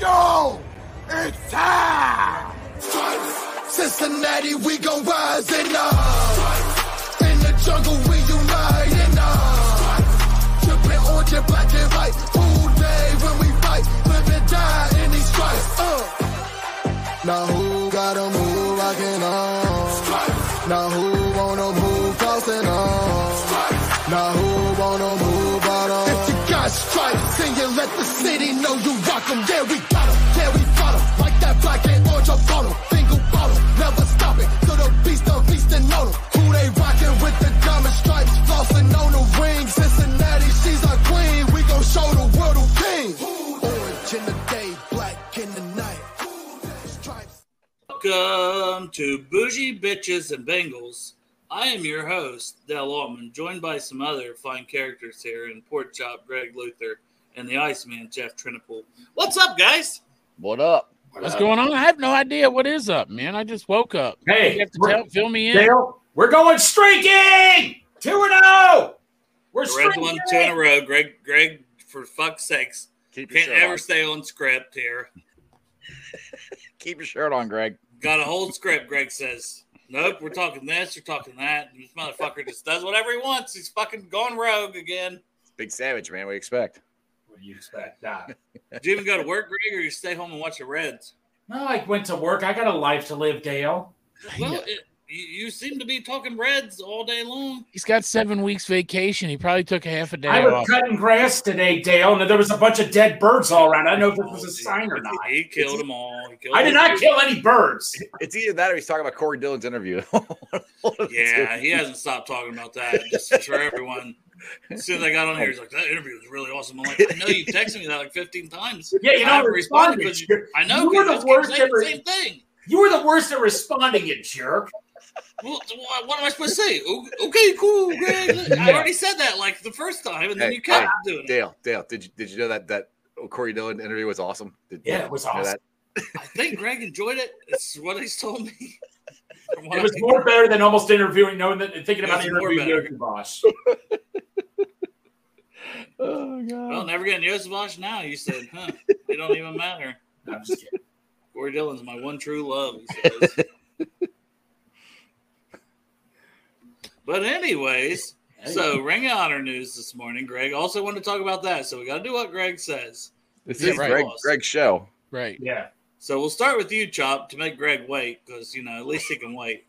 go! It's time! Cincinnati, we gon' rise and up. In the jungle, we unite and up. Trippin' orange and black and white. Full day when we fight. Live and die in these stripes. Uh. Now who gotta move rockin' on? Now who and let the city know you rock 'em, yeah we got 'em, yeah we fought 'em. Like that black and orange on 'em. Single bottle, never stopping. To the beast of feasting on 'em. Who they rockin' with the diamond stripes, flossing on the ring. Cincinnati, she's our queen. We gon' show the world who king. Orange in the day, black in the night. Welcome to Bougie Bitches and Bengals. I am your host, Dell Altman, joined by some other fine characters here in Pork Chop, Greg Luther, and the Iceman, Jeff Trinipool. What's up, guys? What up? What's going on? I have no idea what is up, man. I just woke up. Hey, you have to we're- tell, fill me in. Dale, we're going streaking. Two and zero. We're The red streaking. one, two in a row. Greg, Greg, for fuck's sakes, Keep can't ever on. stay on script here. Keep your shirt on, Greg. Got a whole script, Greg says. Nope, we're talking this, you're talking that. This motherfucker just does whatever he wants. He's fucking gone rogue again. Big savage, man. We expect. What you expect? that? Did you even go to work, Greg, or you stay home and watch the Reds? No, I went to work. I got a life to live, Dale. Well, it, you, you seem to be talking Reds all day long. He's got seven weeks vacation. He probably took a half a day I was off. cutting grass today, Dale, and there was a bunch of dead birds all around. I don't know if this was a oh, sign or not. He killed them all. Killed I did not kill any birds. It's either that or he's talking about Corey Dillon's interview. Yeah, he hasn't stopped talking about that. Just for everyone. As soon as I got on here, he's like, "That interview was really awesome." I'm like, "I know you texted me that like 15 times." Yeah, you I know, haven't responded responded. because I know You were the worst saying ever- the same thing. You were the worst at responding, you jerk. Well, what, what am I supposed to say? Okay, cool, Greg. I already said that like the first time, and then Hey, you kept hey, doing it. Dale, Dale, did you did you know that that Corey Dillon interview was awesome? Did, Yeah, it was you know awesome. I think Greg enjoyed it. It's what he's told me. It was I- more better than almost interviewing, knowing that thinking about It was more interviewing better. Yogi Bosch. Oh god. Well, never getting Yosebosh now. You said, huh? It don't even matter. No, I'm just kidding. Corey Dillon's my one true love. He says. but anyways, so Ring of Honor news this morning. Greg also wanted to talk about that, so we got to do what Greg says. This is right. Greg Greg's show. Right. Yeah. So we'll start with you, Chop, to make Greg wait because you know at least he can wait.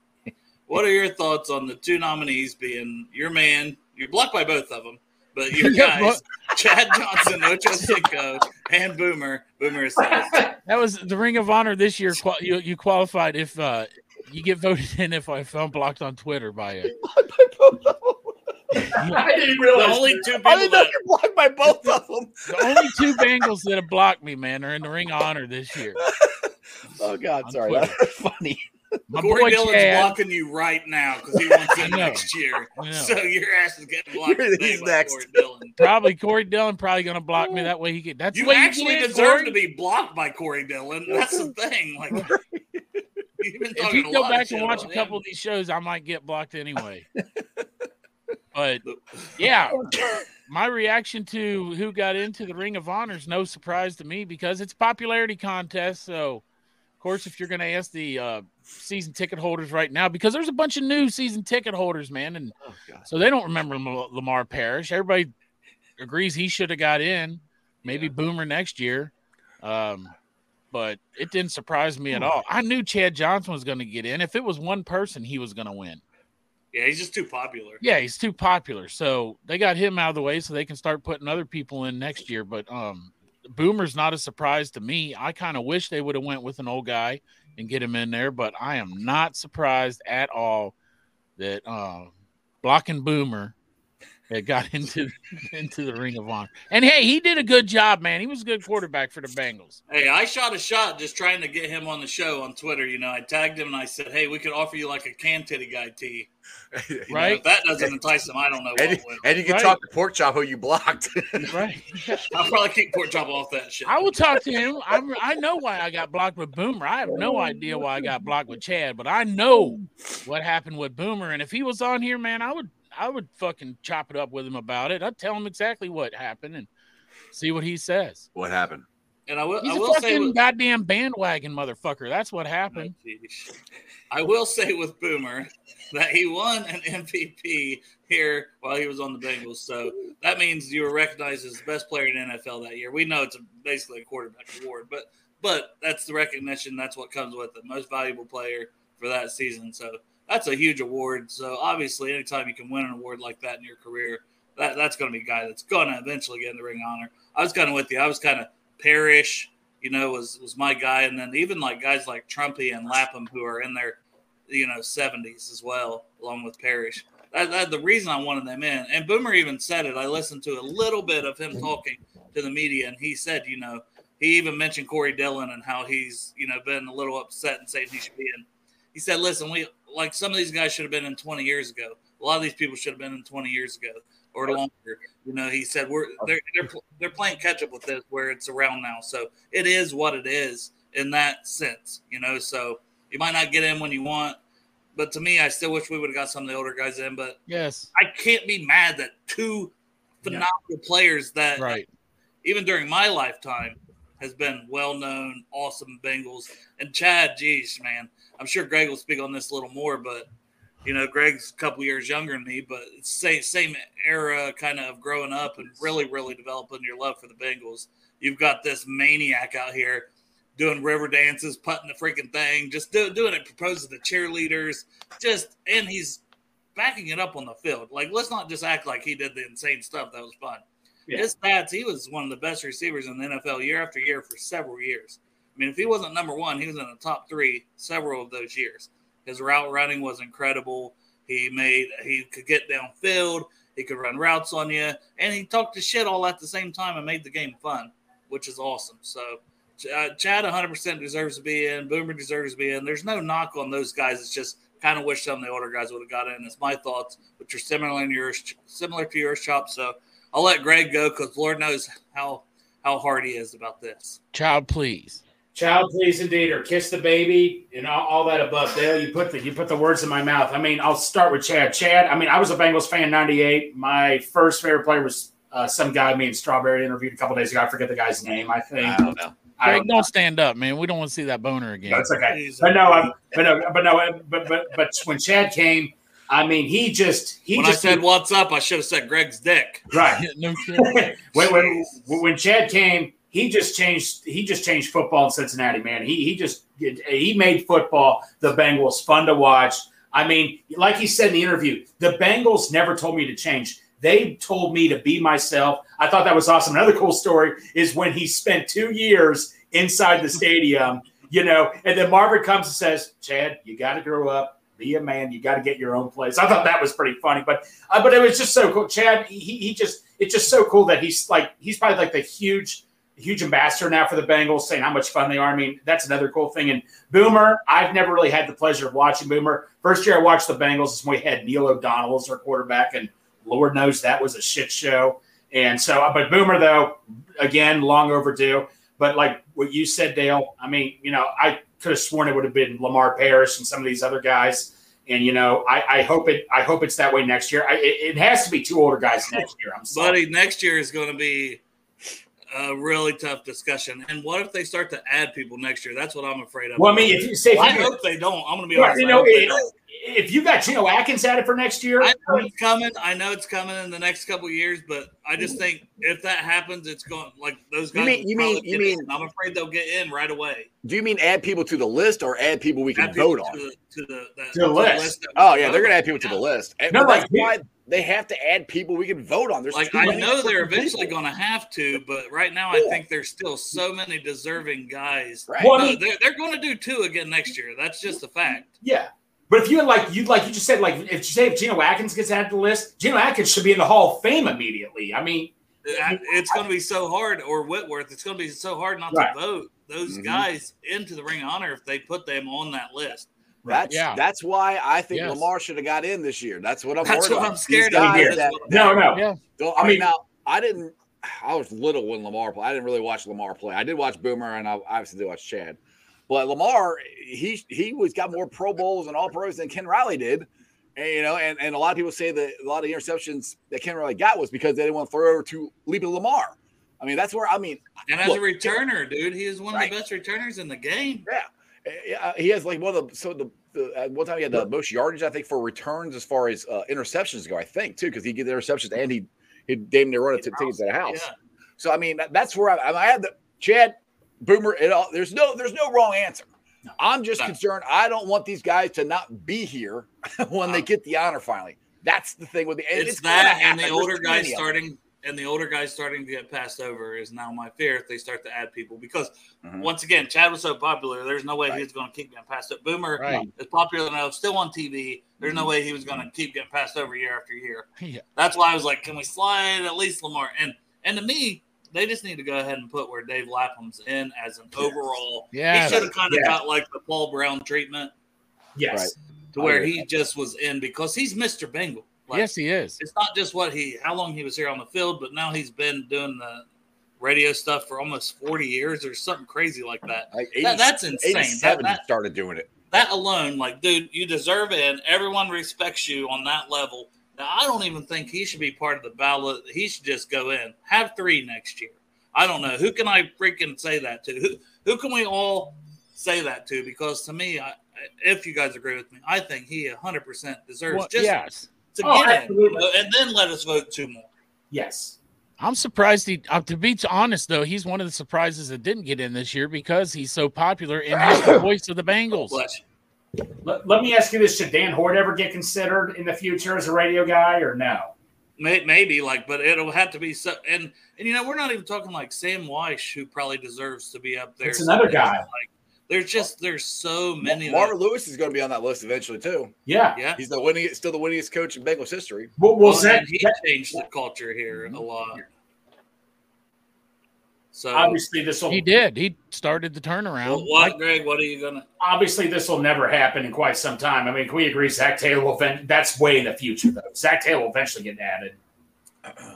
What are your thoughts on the two nominees being your man? You're blocked by both of them, but your Yeah, guys, Chad Johnson, Ocho Cinco, and Boomer. Boomer says, That was the Ring of Honor this year. You, you qualified if uh, you get voted in if, I- if I'm blocked on Twitter by it. I didn't the realize. only two people I didn't know that you're blocked by both of them. The only two Bengals that have blocked me, man, are in the Ring of Honor this year. Oh god, On sorry. Twitter. That's funny. My Corey boy Dillon's Chad, blocking you right now because he wants I it next year. So your ass is getting blocked. He's next. Corey Dillon. probably Corey Dillon probably going to block me that way. He get that's You way actually get, deserve Corey. to be blocked by Corey Dillon. That's the thing. Like If you go back and watch a couple him. of these shows, I might get blocked anyway. but yeah, my reaction to who got into the Ring of Honor is no surprise to me because it's a popularity contest. So, of course, if you're going to ask the uh, season ticket holders right now, because there's a bunch of new season ticket holders, man, and Oh so they don't remember Lamar Parrish. Everybody agrees he should have got in. Maybe Boomer next year. Um, but it didn't surprise me at all. I knew Chad Johnson was going to get in. If it was one person, he was going to win. Yeah, he's just too popular. Yeah, he's too popular. So they got him out of the way so they can start putting other people in next year. But um Boomer's not a surprise to me. I kind of wish they would have went with an old guy and get him in there, but I am not surprised at all that uh blocking Boomer that got into into the Ring of Honor. And hey, he did a good job, man. He was a good quarterback for the Bengals. Hey, I shot a shot just trying to get him on the show on Twitter. You know, I tagged him and I said, "Hey, we could offer you like a can titty guy tee." You know, Right. if that doesn't entice him, I don't know And, what and you can Right. talk to Pork Chop who you blocked. Right. I'll probably keep Pork Chop off that shit. I will talk to him. I I know why I got blocked with Boomer. I have no idea why I got blocked with Chad, but I know what happened with Boomer. And if he was on here, man, I would I would fucking chop it up with him about it. I'd tell him exactly what happened and see what he says. what happened? and I will, He's I a will say, fucking with, goddamn bandwagon motherfucker. That's what happened. Oh, I will say with Boomer that he won an MVP here while he was on the Bengals. So that means you were recognized as the best player in the NFL that year. We know it's a, basically a quarterback award, but but that's the recognition. That's what comes with it. Most valuable player for that season. So that's a huge award. So obviously, anytime you can win an award like that in your career, that, that's going to be a guy that's going to eventually get in the ring honor. I was kind of with you. I was kind of Parrish, you know, was was my guy, and then even like guys like Trumpy and Lapham who are in their, you know, seventies as well, along with Parrish. That, that the reason I wanted them in, and Boomer even said it. I listened to a little bit of him talking to the media, and he said, you know, he even mentioned Corey Dillon and how he's, you know, been a little upset and saying he should be in. He said, listen, we like some of these guys should have been in 20 years ago. A lot of these people should have been in 20 years ago or longer. You know, he said we're they're they're, they're playing catch up with this where it's around now. So it is what it is in that sense. You know, so you might not get in when you want, but to me, I still wish we would have got some of the older guys in. But Yes. I can't be mad that two phenomenal players that Right. even during my lifetime has been well known, awesome Bengals. And Chad, geez, man, I'm sure Greg will speak on this a little more, but you know, Greg's a couple years younger than me, but it's same same era kind of growing up and really, really developing your love for the Bengals. You've got this maniac out here doing river dances, putting the freaking thing, just do, doing it, proposing to cheerleaders, just and he's backing it up on the field. Like, let's not just act like he did the insane stuff that was fun. Yeah. His stats, he was one of the best receivers in the NFL year after year for several years. I mean, if he wasn't number one, he was in the top three several of those years. His route running was incredible. He made he could get downfield. He could run routes on you, and he talked to shit all at the same time and made the game fun, which is awesome. So, uh, Chad 100% deserves to be in. Boomer deserves to be in. There's no knock on those guys. It's just kind of wish some of the older guys would have got in. It's my thoughts, which are similar in yours, similar to yours, Chop. So I'll let Greg go because Lord knows how how hard he is about this. Child, please. Child, please, indeed, or kiss the baby, and all, all that above. Dale, you put the you put the words in my mouth. I mean, I'll start with Chad. Chad, I mean, I was a Bengals fan '98. My first favorite player was uh, some guy me and Strawberry interviewed a couple days ago. I forget the guy's name. I think I don't know. I Greg, don't know. don't stand up, man. We don't want to see that boner again. That's okay. But no, a- I'm, but no, but no, but but but when Chad came, I mean, he just he when I just said "What's up," I should have said Greg's dick. right. no when, when when Chad came, he just changed. He just changed football in Cincinnati, man. He he just he made football the Bengals fun to watch. I mean, like he said in the interview, the Bengals never told me to change. They told me to be myself. I thought that was awesome. Another cool story is when he spent two years inside the stadium, you know, and then Marvin comes and says, "Chad, you got to grow up." Be a man. You got to get your own place. I thought that was pretty funny, but uh, but it was just so cool. Chad, he, he just it's just so cool that he's like he's probably like the huge huge ambassador now for the Bengals, saying how much fun they are. I mean, that's another cool thing. And Boomer, I've never really had the pleasure of watching Boomer. First year I watched the Bengals is when we had Neil O'Donnell as our quarterback, and Lord knows that was a shit show. And so, uh, but Boomer though, again, long overdue. But like what you said, Dale, I mean, you know, I could have sworn it would have been Lamar Parrish and some of these other guys. And you know, I, I hope it. I hope it's that way next year. I, it, it has to be two older guys next year. I'm sorry. Buddy, next year is going to be a really tough discussion. And what if they start to add people next year? That's what I'm afraid of. Well, I mean, if you say, if I you, hope they don't. I'm going to be Well, honest. you know, hope it- if you got Geno Atkins at it for next year, I know it's coming. I know it's coming in the next couple of years, but I just think if that happens, it's going like those You guys. mean- you mean- you get in. mean- I'm afraid they'll get in right away. Do you mean add people to the list or add people we can Add vote on? to the to the, that- To the list. that we Oh yeah, they're gonna add people to the list. No, like- why they have to add people we can vote on. There's Like I know they're eventually going to have to, but right now I think there's still so many deserving guys. Right. Well, I No, mean- they're, they're going to do two again next year. That's just a fact. yeah. But if you had like you like you just said like if you say if Geno Atkins gets added to the list, Geno Atkins should be in the Hall of Fame immediately. I mean, it's going to be so hard, or Whitworth. It's going to be so hard not Right. to vote those Mhm. guys into the Ring of Honor if they put them on that list. That's Yeah. that's why I think Yes. Lamar should have got in this year. That's what I'm That's what about. I'm scared of. guys That's that- no, no. Yeah. Don't, I I mean, mean- now I didn't. I was little when Lamar played. I didn't really watch Lamar play. I did watch Boomer, and I obviously did watch Chad. But Lamar, he he was got more Pro Bowls and All Pros than Ken Riley did. And, you know, and, and a lot of people say that a lot of the interceptions that Ken Riley got was because they didn't want to throw over to Leapy Lamar. I mean, that's where I mean, And as a returner, dude, he is one Right. of the best returners in the game. Yeah, he has like one of the so the, the at one time he had the most yardage I think for returns as far as uh, interceptions go. I think too because he get the interceptions and he he damn near run it to tickets at a house. Yeah. So I mean that's where I, I had the Chad Boomer. It all there's no there's no wrong answer. I'm just No. concerned. I don't want these guys to not be here when they get the honor finally. That's the thing with the and It's, that and the older guys starting and the older guys starting to get passed over is now my fear if they start to add people because Mhm. once again Chad was so popular there's no way Right. he was going to keep getting passed up. Boomer Right. is popular now, still on TV. There's Mm-hmm. no way he was going to keep getting passed over year after year. Yeah. That's why I was like, can we slide at least Lamar? And and to me, they just need to go ahead and put where Dave Lapham's in as an overall. Yeah, He should have kind of Yeah. got like the Paul Brown treatment yes, to where he just was in because he's Mr. Bengal. Like, yes, he is. it's not just what he how long he was here on the field, but now he's been doing the radio stuff for almost 40 years or something crazy like that. Like That- that's insane. 87 That- he that- started doing it. That alone, like, dude, you deserve it, and everyone respects you on that level. Now, I don't even think he should be part of the ballot. He should just go in. Have three next year. I don't know. Who can I freaking say that to? Who, who can we all say that to? Because to me, I, if you guys agree with me, I think he 100% deserves Well, just yes. To Oh, get in. absolutely. know, and then let us vote two more. yes. I'm surprised he. Uh, to be honest, though, he's one of the surprises that didn't get in this year because he's so popular and he's the voice of the Bengals. Let, let me ask you this: Should Dan Hoard ever get considered in the future as a radio guy, or no? Maybe like, but it'll have to be so. And and you know, we're not even talking like Sam Wyche, who probably deserves to be up there. It's another guy. Like, there's just there's so many. that- Marvin Lewis is going to be on that list eventually too. Yeah. yeah. He's the winning, still the winningest coach in Bengals history. Well, well, Well, Zach, he Zach- changed the culture here a mm-hmm. lot. So obviously this will He did. He started the turnaround. Well, what, Greg? What are you gonna? obviously this will never happen in quite some time. I mean, can we agree Zac Taylor will? Event- that's way in the future, though. Zac Taylor will eventually get added.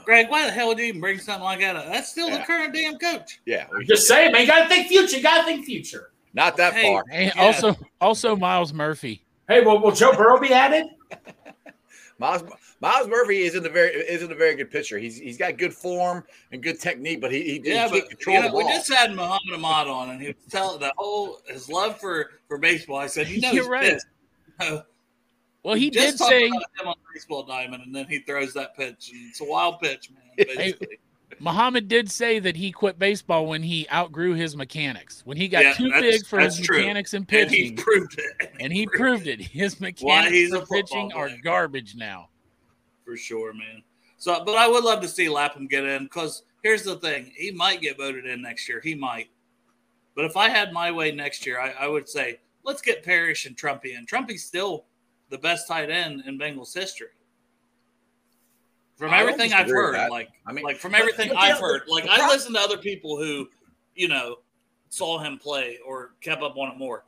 Greg, why the hell would you even bring something like that? up? That's still the current damn coach. Yeah, I'm just saying, man. You got to think future. You got to think future. Not that Hey, far. And Yeah. also, also Myles Murphy. Hey, well, will Joe Burrow be added? Miles Myles Murphy isn't a very isn't a very good pitcher. He's he's got good form and good technique, but he, he, he Yeah, can't but control you know, the we just had Muhammad Ahmad on, and he was telling the whole his love for for baseball. I said, you know, You're right. pissed. Well, he just did talk say about him on baseball diamond, and then he throws that pitch, and it's a wild pitch, man. Basically, Muhammad did say that he quit baseball when he outgrew his mechanics. When he got Yeah, too big for his true. mechanics and and he proved it. and he proved it. His mechanics he's a for football pitching are garbage now. for sure, man. So, but I would love to see Lapham get in because here's the thing: he might get voted in next year. He might. But if I had my way next year, I, I would say let's get Parrish and Trumpy in. Trumpy's still the best tight end in Bengals history. From everything I've heard, that. like I mean, like from everything but I've the- heard, like the I listen to other people who, you know, saw him play or kept up on it more.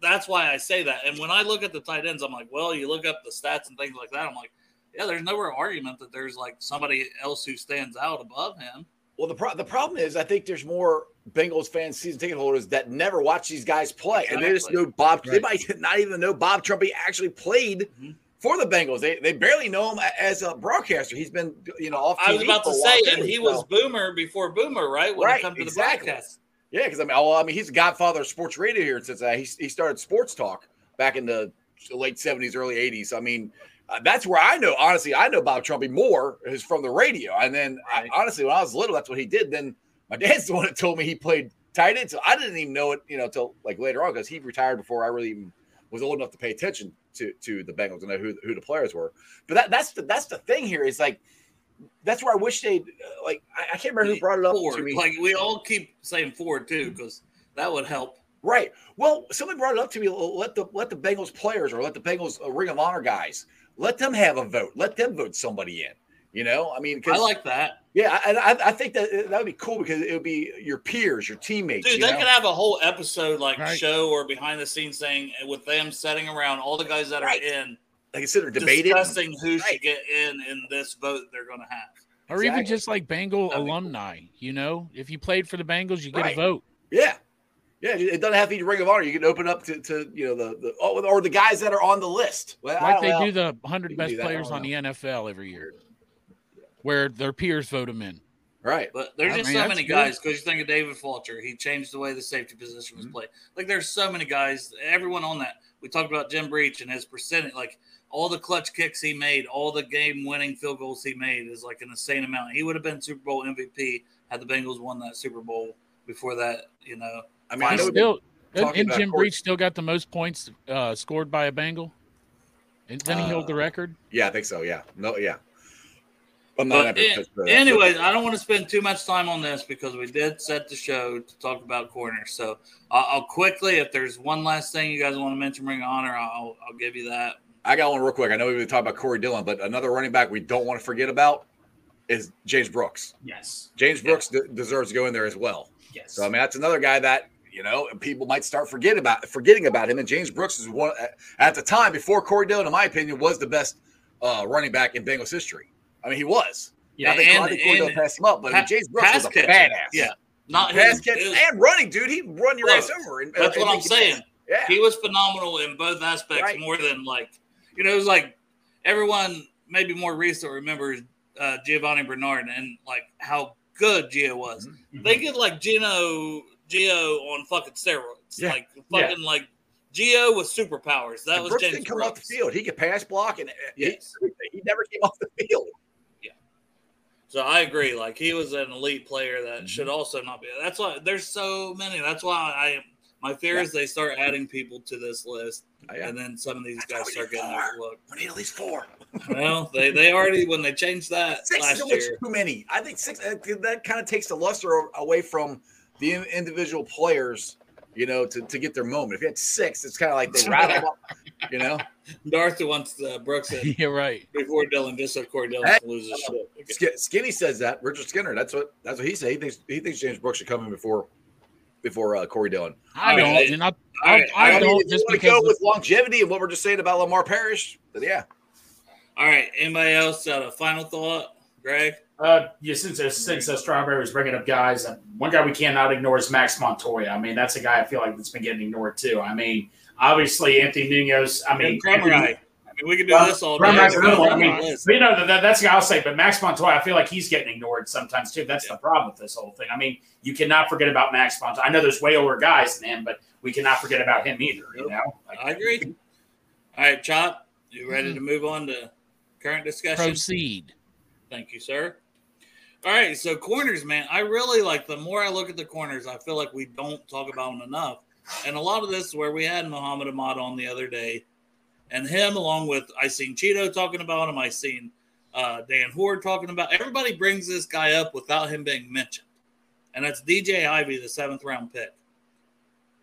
That's why I say that. And when I look at the tight ends, I'm like, well, you look up the stats and things like that. I'm like, yeah, there's no real argument that there's like somebody else who stands out above him. Well, the pro- the problem is, I think there's more Bengals fans, season ticket holders that never watch these guys play, and they just know Bob. They might not even know Bob Trumpy actually played Mhm. For the Bengals. They they barely know him as a broadcaster. He's been you know off. I was about to say, and he so- was Boomer before Boomer, right? When Right, it comes to exactly. the broadcast. Yeah, because I mean, well, I mean, he's the godfather of sports radio here since uh, he he started sports talk back in the late seventies, early eighties. I mean, uh, that's where I know. Honestly, I know Bob Trumpy more is from the radio, and then Right. I, honestly, when I was little, that's what he did. Then my dad's the one that told me he played tight end, so I didn't even know it, you know, till like later on because he retired before I really even was old enough to pay attention to to the Bengals and know who who the players were. But that that's the that's the thing here is like. That's where I wish they like. I, I can't remember who brought it up Ford. to me. Like we all keep saying Ford too, because that would help Right. Well, somebody brought it up to me. Let the let the Bengals players or let the Bengals uh, Ring of Honor guys let them have a vote. Let them vote somebody in. You know, I mean, I like that. Yeah, and I, I think that that would be cool because it would be your peers, your teammates. Dude, you they know? could have a whole episode like Right. show or behind the scenes thing with them setting around all the guys that are Right. in They can sit there debating. discussing who Right. should get in in this vote they're going to have. Or even just like Bengal That'd be cool. alumni, you know, if you played for the Bengals, you get Right. a vote. Yeah. Yeah, it doesn't have to be Ring of Honor. You can open up to, to you know the, the oh, or the guys that are on the list. Well, Like they know. do the 100 best do that, I players on the NFL every year, where their peers vote them in. right. But there's I just mean, so many good. guys because you think of David Fulcher, he changed the way the safety position was Mhm. played. Like there's so many guys, everyone on that. We talked about Jim Breech and his percentage, like all the clutch kicks he made, all the game-winning field goals he made is like an insane amount. He would have been Super Bowl MVP had the Bengals won that Super Bowl. Before that, you know, I mean, I He's still, talking and Jim Breech still got the most points uh, scored by a Bengal. And then he held the Uh, record. Yeah, I think so. Yeah. No, yeah. I'm not But ever an- touched anyways, I don't want to spend too much time on this because we did set the show to talk about corners. So I'll, I'll quickly, if there's one last thing you guys want to mention, Ring of Honor, I'll, I'll give you that. I got one real quick. I know we've been talking about Corey Dillon, but another running back we don't want to forget about is James Brooks. Yes. James Brooks de- deserves to go in there as well. Yes. So I mean, that's another guy that you know people might start forget about forgetting about him. And James Brooks is one at the time before Corey Dillon, in my opinion, was the best uh, running back in Bengals history. I mean, he was. Yeah, I think, and- and passed him up, but pa- James Brooks was a catching. badass. Yeah, not pass catch and running, dude. He'd run your Look, ass over. And, That's and what I'm saying. Yeah. He was phenomenal in both aspects, Right. more than like you know, it was like everyone maybe more recent remembers uh, Giovanni Bernard and like how good Gio was. Mm-hmm. They get like Gino Gio on fucking steroids, Yeah. like fucking like Gio with superpowers. That And was Brooks James didn't come Brooks. off the field. He could pass block and uh, he, he never came off the field. So I agree. Like he was an elite player that Mm-hmm. should also not be. That's why there's so many. That's why I my fear is they start adding people to this list, Uh, yeah. and then some of these guys start getting overlooked. We need at least four. Well, they they already when they changed that Six last almost year. too many. I think six that kind of takes the luster away from the individual players. You know, to, to get their moment. If you had six, it's kind of like they rattle them up. You know, Darth wants uh, Brooks in You're right. before Dillon, just so Corey Dillon Hey. loses shit. Sk- Skinny says that. Richard Skinner. That's what that's what he said. He thinks he thinks James Brooks should come in before before uh, Corey Dillon. I don't. right. And I, I, right. I, I don't if you just wanna because go with longevity and what we're just saying about Lamar Parrish. Then yeah, All right. Anybody else got a final thought, Greg? Uh, yeah, since uh, since uh, Strawberry was bringing up guys, uh, one guy we cannot ignore is Max Montoya. I mean, that's a guy I feel like that's been getting ignored too. I mean, obviously Anthony Munoz. I mean, And guy. I mean, we can do Well, this all day. Krumrie's another one. I mean, but, you know, that, that's the guy I'll say. But Max Montoya, I feel like he's getting ignored sometimes too. That's the problem with this whole thing. I mean, you cannot forget about Max Montoya. I know there's way older guys than him, but we cannot forget about him either. You know, Like, I agree. All right, Chop, you ready to move on to current discussion? proceed. Thank you, sir. All right, so corners, man. I really like the more I look at the corners, I feel like we don't talk about them enough. And a lot of this is where we had Muhammad Ahmad on the other day, and him along with I seen Cheeto talking about him. I seen uh, Dan Hoard talking about. Everybody brings this guy up without him being mentioned, and that's DJ Ivey, the seventh round pick.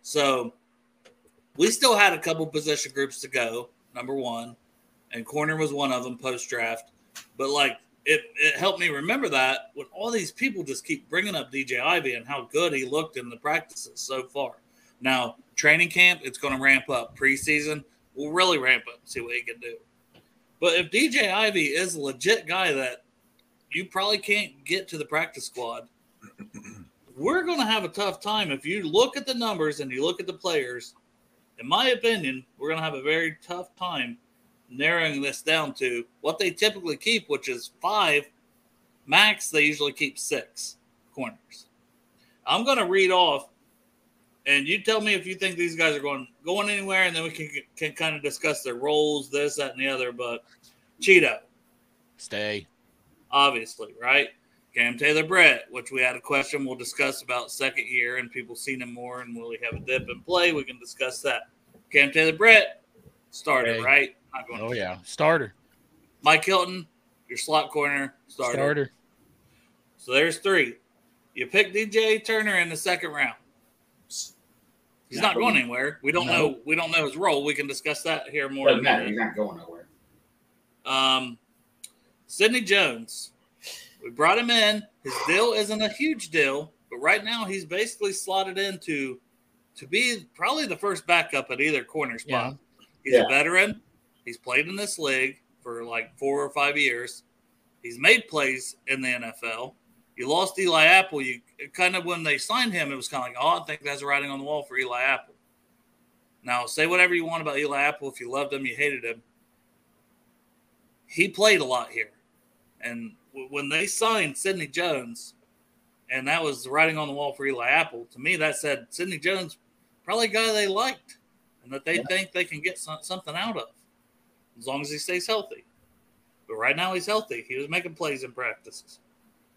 So we still had a couple position groups to go. Number one, and corner was one of them post draft. But like it, it helped me remember that when all these people just keep bringing up DJ Ivey and how good he looked in the practices so far. Now training camp, it's going to ramp up. Preseason we'll really ramp up and see what he can do. But if DJ Ivey is a legit guy that you probably can't get to the practice squad, we're going to have a tough time. If you look at the numbers and you look at the players, in my opinion, we're going to have a very tough time narrowing this down to what they typically keep, which is five. Max, they usually keep six corners. I'm going to read off, and you tell me if you think these guys are going going anywhere, and then we can can kind of discuss their roles, this, that, and the other. But Cheeto, Stay. obviously, right? Cam Taylor Britt, which we had a question we'll discuss about second year and people seen him more and will he have a dip in play? We can discuss that. Cam Taylor Britt, started, right? Not going Oh yeah, starter. Mike Hilton, your slot corner, starter. Starter. So there's three. You pick DJ Turner in the second round. He's not going anywhere. We don't No. know. We don't know his role. We can discuss that here more. in Doesn't matter. He's not going nowhere. Um, Sidney Jones, we brought him in. His deal isn't a huge deal, but right now he's basically slotted into to be probably the first backup at either corner spot. He's Yeah. a veteran. He's played in this league for like four or five years. He's made plays in the NFL. You lost Eli Apple. You kind of when they signed him, it was kind of like, oh, I think that's writing on the wall for Eli Apple. Now, say whatever you want about Eli Apple. If you loved him, you hated him he played a lot here. And when they signed Sidney Jones, and that was writing on the wall for Eli Apple, to me, that said Sidney Jones probably a guy they liked and that they think they can get some, something out of as long as he stays healthy. But right now, he's healthy. He was making plays in practices.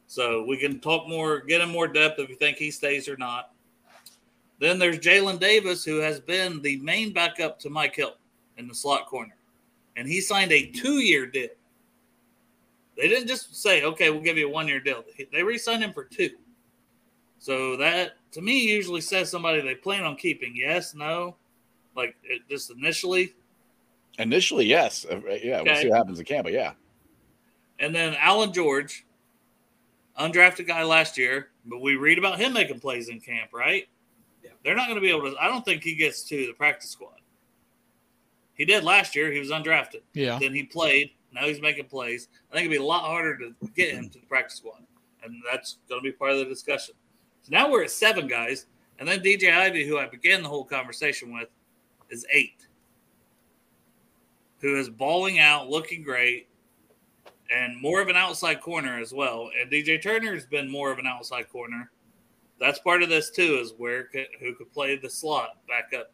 So we can talk more, get in more depth if you think he stays or not. Then there's Jalen Davis, who has been the main backup to Mike Hilton in the slot corner and he signed a two-year deal. They didn't just say, "Okay, we'll give you a one-year deal." They re-signed him for two. So that, to me, usually says somebody they plan on keeping. Yes, no, like it just initially, Initially, yes. Uh, Yeah, we'll see what happens in camp, but yeah. and then Allan George, undrafted guy last year, but we read about him making plays in camp, right? Yeah. They're not going to be able to. I don't think he gets to the practice squad. He did last year. He was undrafted. Yeah. Then he played. Now he's making plays. I think it'd be a lot harder to get him to the practice squad, and that's going to be part of the discussion. So now we're at seven guys, and then DJ Ivey, who I began the whole conversation with, is eight. Who is balling out, looking great, and more of an outside corner as well. And DJ Turner has been more of an outside corner. That's part of this too, is where could, who could play the slot back up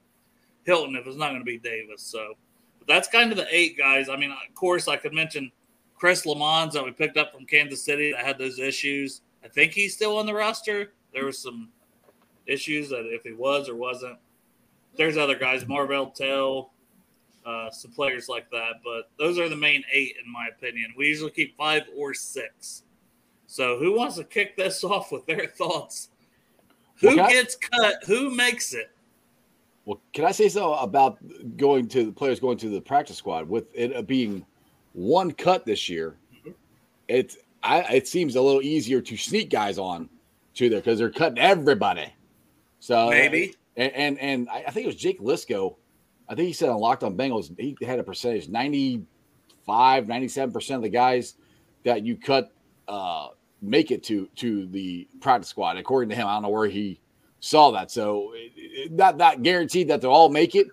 Hilton if it's not going to be Davis. So but that's kind of the eight guys. I mean, of course, I could mention Chris Lammons that we picked up from Kansas City that had those issues. I think he's still on the roster. There was some issues that if he was or wasn't. There's other guys, Marvell Tell, uh, some players like that. But those are the main eight, in my opinion. We usually keep five or six. So who wants to kick this off with their thoughts? Who Well, can I- gets cut? Who makes it? Well, can I say so about going to the players going to the practice squad with it being one cut this year? It's I it seems a little easier to sneak guys on to there because they're cutting everybody. So Maybe. and and, and I I think it was Jake Liscow. I think he said on Locked on Bengals he had a percentage 95, 97 percent of the guys that you cut uh, make it to to the practice squad. According to him, I don't know where he saw that. So it, it- not not guaranteed that they'll all make it,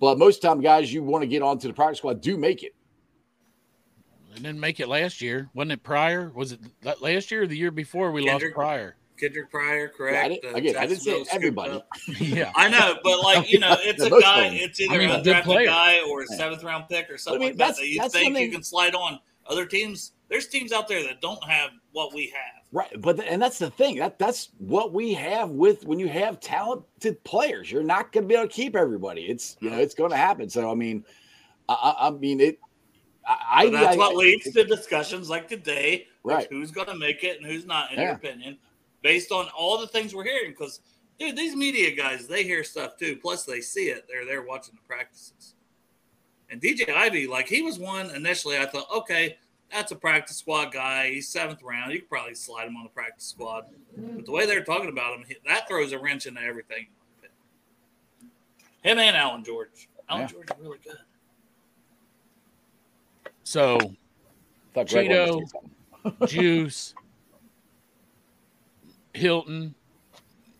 but most of the time, guys you want to get onto the practice squad do make it. They didn't make it last year. Wasn't it prior? Was it last year or the year before we Kendrick. lost prior? Kendrick Pryor, Yeah, correct? I didn't, Uh, again, I didn't say everybody. yeah. I know, but like you know, it's a guy. of. It's either I mean, a a good drafted guy or a seventh round pick or something mean, like that that's- that you think when you can slide on. Other teams, there's teams out there that don't have what we have. Right, but and that's the thing that that's what we have with when you have talented players. You're not going to be able to keep everybody. It's you know it's going to happen. So I mean, I, I I mean it. I, So that's I, what leads to discussions like today, like Right. who's going to make it and who's not, in your opinion, based on all the things we're hearing. Because, dude, these media guys, they hear stuff too. Plus, they see it. They're there watching the practices. And DJ Ivey, like, he was one initially. I thought, okay, that's a practice squad guy. He's seventh round. You could probably slide him on the practice squad. But the way they're talking about him, that throws a wrench into everything. Him and Allan George. Alan Yeah. George is really good. So thought Greg wanted to Cheeto. Juice, Hilton,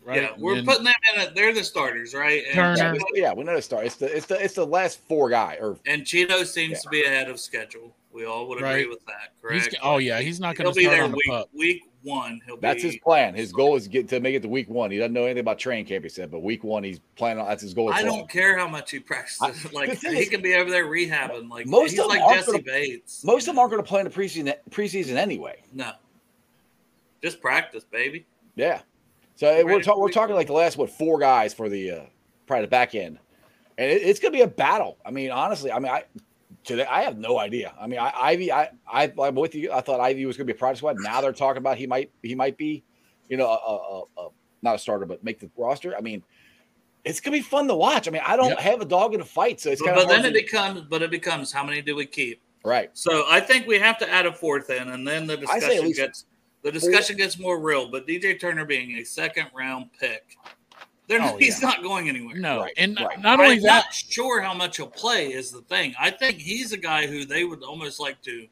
right? Yeah, we're And putting them in. A, they're the starters, right? And, Turner. Yeah, we- yeah, we know the start. It's the it's the it's the last four guy or and Cheeto seems Yeah. to be ahead of schedule. We all would agree Right. with that, he's, correct? oh yeah, he's not going to be there on the week pup. week one. He'll be that's be. his plan. His goal is to get to make it to week one. He doesn't know anything about training camp. He said, but week one he's planning on. That's his goal. I for don't him. care how much he practices. I- like the he is- can be over there rehabbing. Like Most he's of them like aren't Jesse gonna- Bates. Most of them aren't going to play in the preseason preseason anyway. No, just practice, baby. Yeah. So we're for we're talking like the last what four guys for the uh, probably the back end, and it, it's going to be a battle. I mean, honestly, I mean, I today I have no idea. I mean, I, Ivey, I, I I'm with you. I thought Ivey was going to be a practice squad. Now they're talking about he might he might be, you know, a, a, a, not a starter, but make the roster. I mean, it's gonna be fun to watch. I mean, I don't Yep. have a dog in a fight, so it's But, kind but of then it becomes, but it becomes how many do we keep? right. So I think we have to add a fourth in, and then the I say at discussion gets the discussion gets more real. But DJ Turner being a second round pick, they're Oh, he's yeah. not going anywhere. No, Right, and right. not only I'm that, not sure how much he'll play is the thing. I think he's a guy who they would almost like to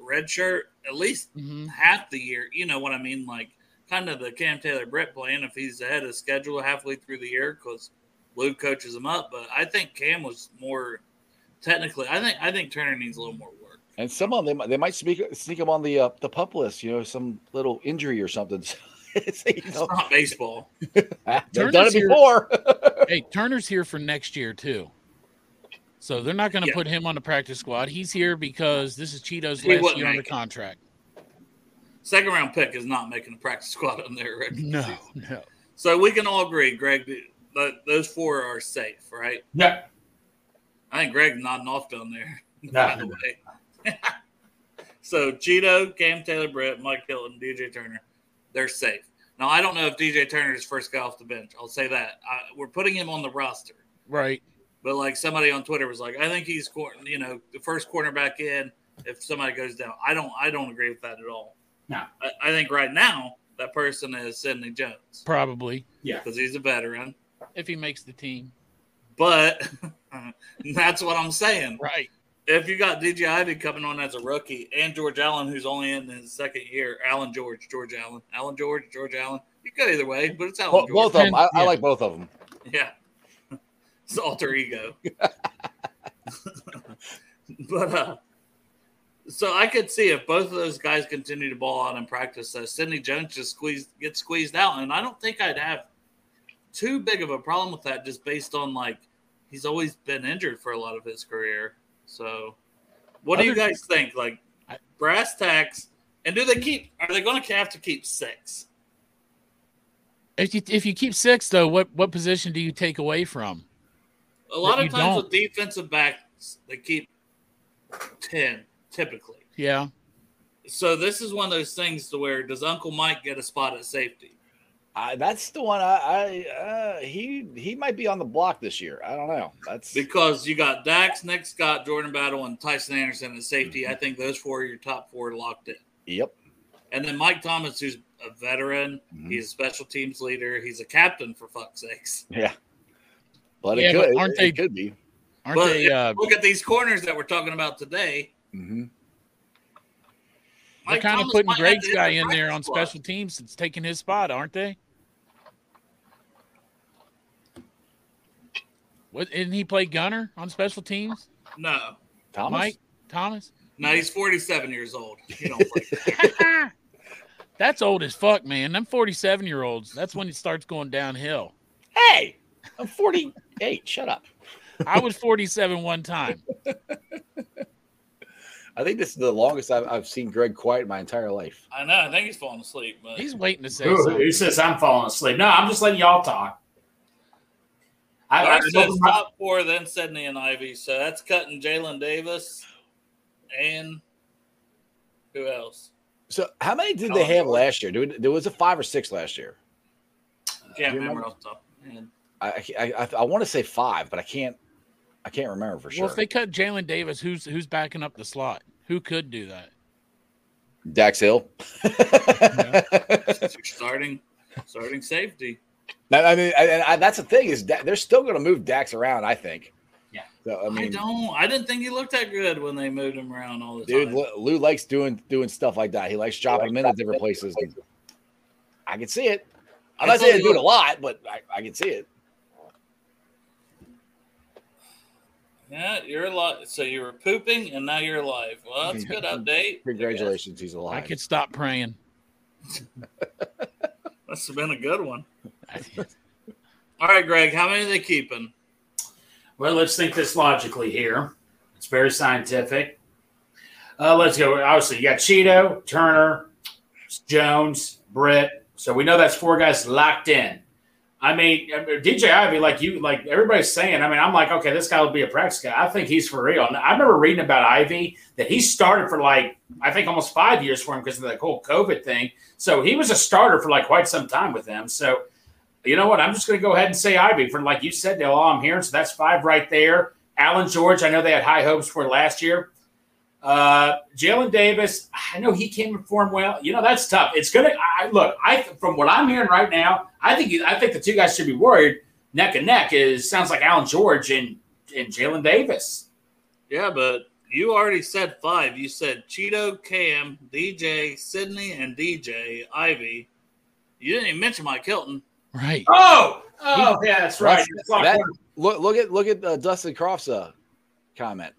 redshirt at least Mhm. half the year. You know what I mean? Like kind of the Cam Taylor Britt plan if he's ahead of schedule halfway through the year because Lou coaches him up. But I think Cam was more technically. I think I think Turner needs a little more work. And some of them they might, they sneak sneak him on the uh, the pup list. You know, some little injury or something. So, you know, It's not baseball. they've done it before. hey, Turner's here for next year too. So they're not going to Yeah. put him on the practice squad. He's here because this is Cheeto's He last year on the make it. contract. Second round pick is not making the practice squad on there. Right? No, no. So we can all agree, Greg, that those four are safe, right? Yeah. I think Greg's nodding off down there. No. By the way. so Cheeto, Cam Taylor, Britt, Mike Hilton, DJ Turner, they're safe. Now I don't know if DJ Turner is first guy off the bench. I'll say that I, we're putting him on the roster, Right. but like somebody on Twitter was like, I think he's you know the first cornerback in if somebody goes down. I don't I don't agree with that at all. No. I, I think right now that person is Sidney Jones Probably Yeah, because he's a veteran. if he makes the team. But that's what I'm saying. Right. If you got DJ Ivey coming on as a rookie and George Allen, who's only in his second year, Allen George, George Allen, Allen George, George Allen, you go either way, but it's Allen Bo- George. both of them. I, I Yeah. like both of them. Yeah. It's alter ego. but uh so I could see if both of those guys continue to ball out in practice, uh, Sidney Jones just squeezed gets squeezed out, and I don't think I'd have too big of a problem with that, just based on like he's always been injured for a lot of his career. So, what do you Other- guys think? Like brass tacks, and do they keep? Are they going to have to keep six? If you if you keep six though, what what position do you take away from? A lot of times don't. with defensive backs, they keep ten typically. Yeah. So this is one of those things to where does Uncle Mike get a spot at safety? I, that's the one. I, I uh, he he might be on the block this year. I don't know. That's Because you got Dax, Nick Scott, Jordan Battle, and Tycen Anderson at safety. I think those four are your top four locked in. yep. And then Mike Thomas, who's a veteran, Mhm. he's a special teams leader, he's a captain for fuck's sakes. Yeah. But Yeah, it but could. aren't it, they- it could be. Aren't but they uh look at these corners that we're talking about today. hmm they're Mike kind of putting might Greg's guy the in there on squad. special teams that's taking his spot, aren't they? What didn't he play gunner on special teams? No, Thomas. Mike Thomas? no, he's 47 years old. You don't play. That's old as fuck, man. Them 47 year olds, that's when it starts going downhill. Hey, I'm 48. Shut up. I was 47 one time. I think this is the longest I've, I've seen Greg quiet in my entire life. I know. I think he's falling asleep. But He's waiting to say Who, something. who says I'm falling asleep? No, I'm just letting y'all talk. I, All I, right, so top four, then Sidney and Ivey. So that's cutting Jalen Davis and who else? So, how many did they have last year? There was a five or six last year. Can't remember remember? off the top. of my head. I I, I, I want to say five, but I can't. I can't remember for sure. Well, if they cut Jalen Davis, who's who's backing up the slot? Who could do that? Dax Hill. You're starting, starting safety. Now, I mean, and I, that's the thing is that they're still going to move Dax around. I think. Yeah. So I mean, I, mean, don't. I didn't think he looked that good when they moved him around all the dude, time. Dude, Lou likes doing doing stuff like that. He likes chopping him into different places. I can see it. I'm I not saying thought they do it a lot, but I, I can see it. Yeah, you're alive. So you were pooping, and now you're alive. Well, that's a good update. Congratulations, he's alive. I could stop praying. Must have been a good one. All right, Greg. How many are they keeping? Well, let's think this logically here. It's very scientific. Uh, let's go. Obviously, you got Cheeto, Turner, Jones, Britt. So we know that's four guys locked in. I mean, DJ Ivey, like you, like everybody's saying. I mean, I'm like, okay, this guy will be a practice guy. I think he's for real. And I remember reading about Ivey that he started for like I think almost five years for him because of the whole COVID thing. So he was a starter for like quite some time with them. So you know what? I'm just going to go ahead and say Ivey for like you said, Dale. All I'm hearing, so that's five right there. Allan George, I know they had high hopes for last year. Uh, Jalen Davis, I know he came and performed well. You know that's tough. It's gonna. I look. I from what I'm hearing right now, I think I think the two guys should be worried neck and neck. Is sounds like Allan George and and Jalen Davis. Yeah, but you already said five. You said Cheeto, Cam, DJ, Sidney, and DJ Ivey. You didn't even mention Mike Hilton. Right. Oh, oh, yeah, that's right. That's That- look, look at look at uh, Dustin Croft's uh, comment.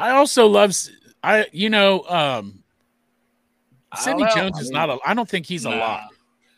I also love s- I you know um Sidney know. Jones I is mean- not a I don't think he's a Nah. lock.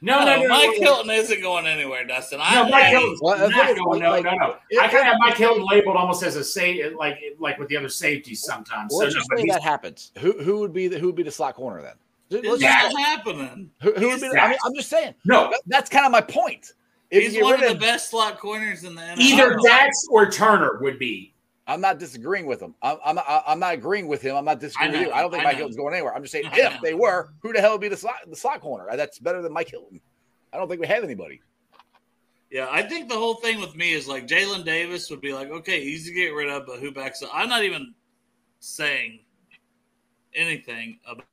No, no, no, no, Mike no, no. Hilton isn't going anywhere, Dustin. I, No, Mike Hilton's Well, not going. No, like- no, no. it- I kind of have Mike Hilton labeled almost as a say, like like with the other safeties sometimes. Well, So, let's no, just say that happens. Who who would be the who would be the slot corner then? Let's It's just- not happening. who, who would be? The, I mean, I'm just saying. no, That- that's kind of my point. If He's one of the best slot corners in the NFL. either Dax or Turner would be. I'm not disagreeing with him. I'm, I'm, I'm not agreeing with him. I'm not disagreeing I with you. I don't think I Mike know. Hilton's going anywhere. I'm just saying I if know. they were, who the hell would be the slot the slot corner? Uh, That's better than Mike Hilton. I don't think we have anybody. Yeah, I think the whole thing with me is like Jalen Davis would be like, okay, easy to get rid of, but who backs up? I'm not even saying anything about.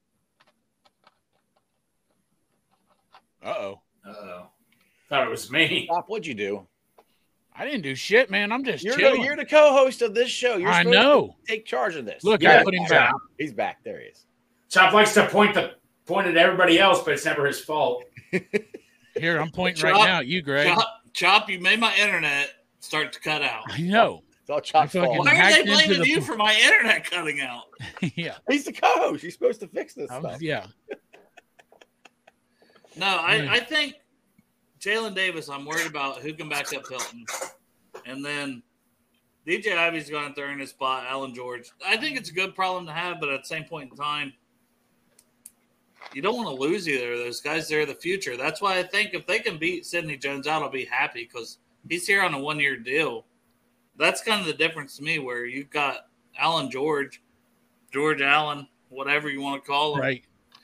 Uh oh. Uh-oh. Thought it was me. Stop. What'd you do? I didn't do shit, man. I'm just You're the, you're the co-host of this show. You're I supposed to know. take charge of this. Look, Yeah, I put him yeah. back. he's back. There he is. Chop likes to point the point at everybody else, but it's never his fault. Here, I'm pointing right Chop, now. at You, Greg. Chop, Chop, you made my internet start to cut out. I know. It's all Chop's fault. Why are they blaming the- you for my internet cutting out? yeah. He's the co-host. He's supposed to fix this I stuff. yeah. No, I. I think Jalen Davis, I'm worried about who can back up Hilton. And then DJ Ivey's going to in his spot, Allan George. I think it's a good problem to have, but at the same point in time, you don't want to lose either of those guys. They're the future. That's why I think if they can beat Sidney Jones out, I'll be happy because he's here on a one year deal. That's kind of the difference to me where you've got Allan George, George Allen, whatever you want to call him. Right.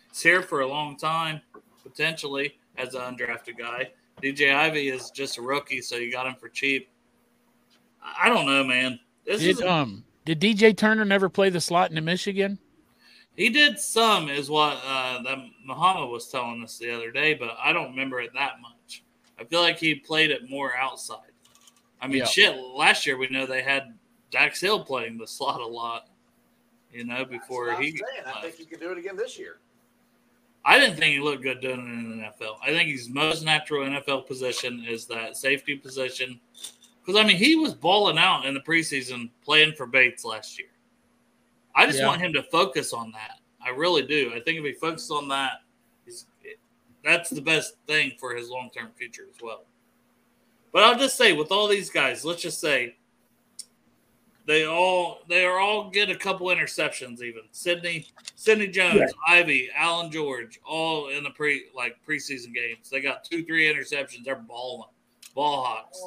He's here for a long time, potentially as an undrafted guy. DJ Ivey is just a rookie, so you got him for cheap. I I don't know, man. This Did is um did DJ Turner never play the slot in Michigan? he did some, is what uh, that Muhammad was telling us the other day, but I don't remember it that much. I feel like he played it more outside. I mean, Yeah. shit. Last year we know they had Dax Hill playing the slot a lot. You know, before he. left. he could do it again this year. I didn't think he looked good doing it in the NFL. I think his most natural NFL position is that safety position. Because I mean, he was balling out in the preseason playing for Bates last year. I just Yeah. want him to focus on that. I really do. I think if he focuses on that, he's, that's the best thing for his long term future as well. But I'll just say, with all these guys, let's just say they all they are all get a couple interceptions. Even Sidney, Sidney Jones, Yeah. Ivey, Allan George, all in the pre like preseason games. They got two, three interceptions. They're balling, ball hawks.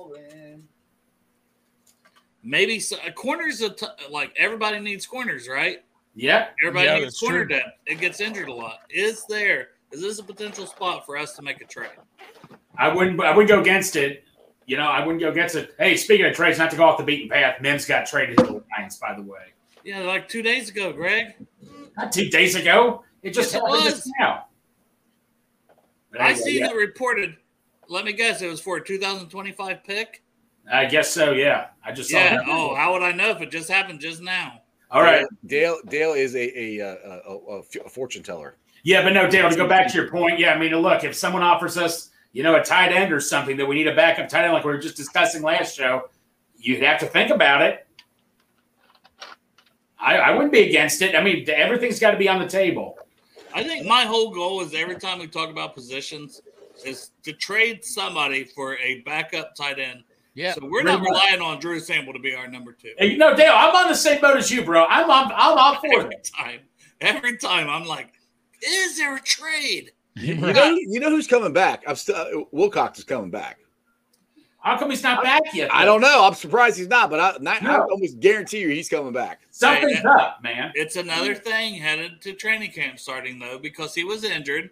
Maybe s- uh, corners. A t- like everybody needs corners, right? Yep. Everybody Yeah, needs corner true. depth. It gets injured a lot. Is there? Is this a potential spot for us to make a trade? I wouldn't. I wouldn't go against it. You know, I wouldn't go against it. Hey, speaking of trades, not to go off the beaten path, Mims got traded to the Lions, by the way. Yeah, like two days ago, Greg. Not two days ago. It just Yes, happened was. just now. But I anyway, seen yeah. it reported. Let me guess, it was for a 2025 pick. I guess so. Yeah, I just saw Yeah. that. Oh, how would I know if it just happened just now? All right. Dale Dale is a a, a, a, a, a fortune teller. Yeah, but no, Dale. To go back to your point, yeah, I mean, look, if someone offers us, you know, a tight end or something that we need a backup tight end, like we were just discussing last show, you'd have to think about it. I, I wouldn't be against it. I mean, everything's got to be on the table. I think my whole goal is every time we talk about positions is to trade somebody for a backup tight end. Yeah. So we're not relying on Drew Sample to be our number two. Hey, no, Dale, I'm on the same boat as you, bro. I'm I'm, I'm all for Every it. time, every time, I'm like, is there a trade? You know, you know who's coming back? I'm still uh, Wilcox is coming back. How come he's not back yet? I don't know. I'm surprised he's not, but I, not, I almost guarantee you he's coming back. Something's up, man. It's another thing headed to training camp starting though because he was injured.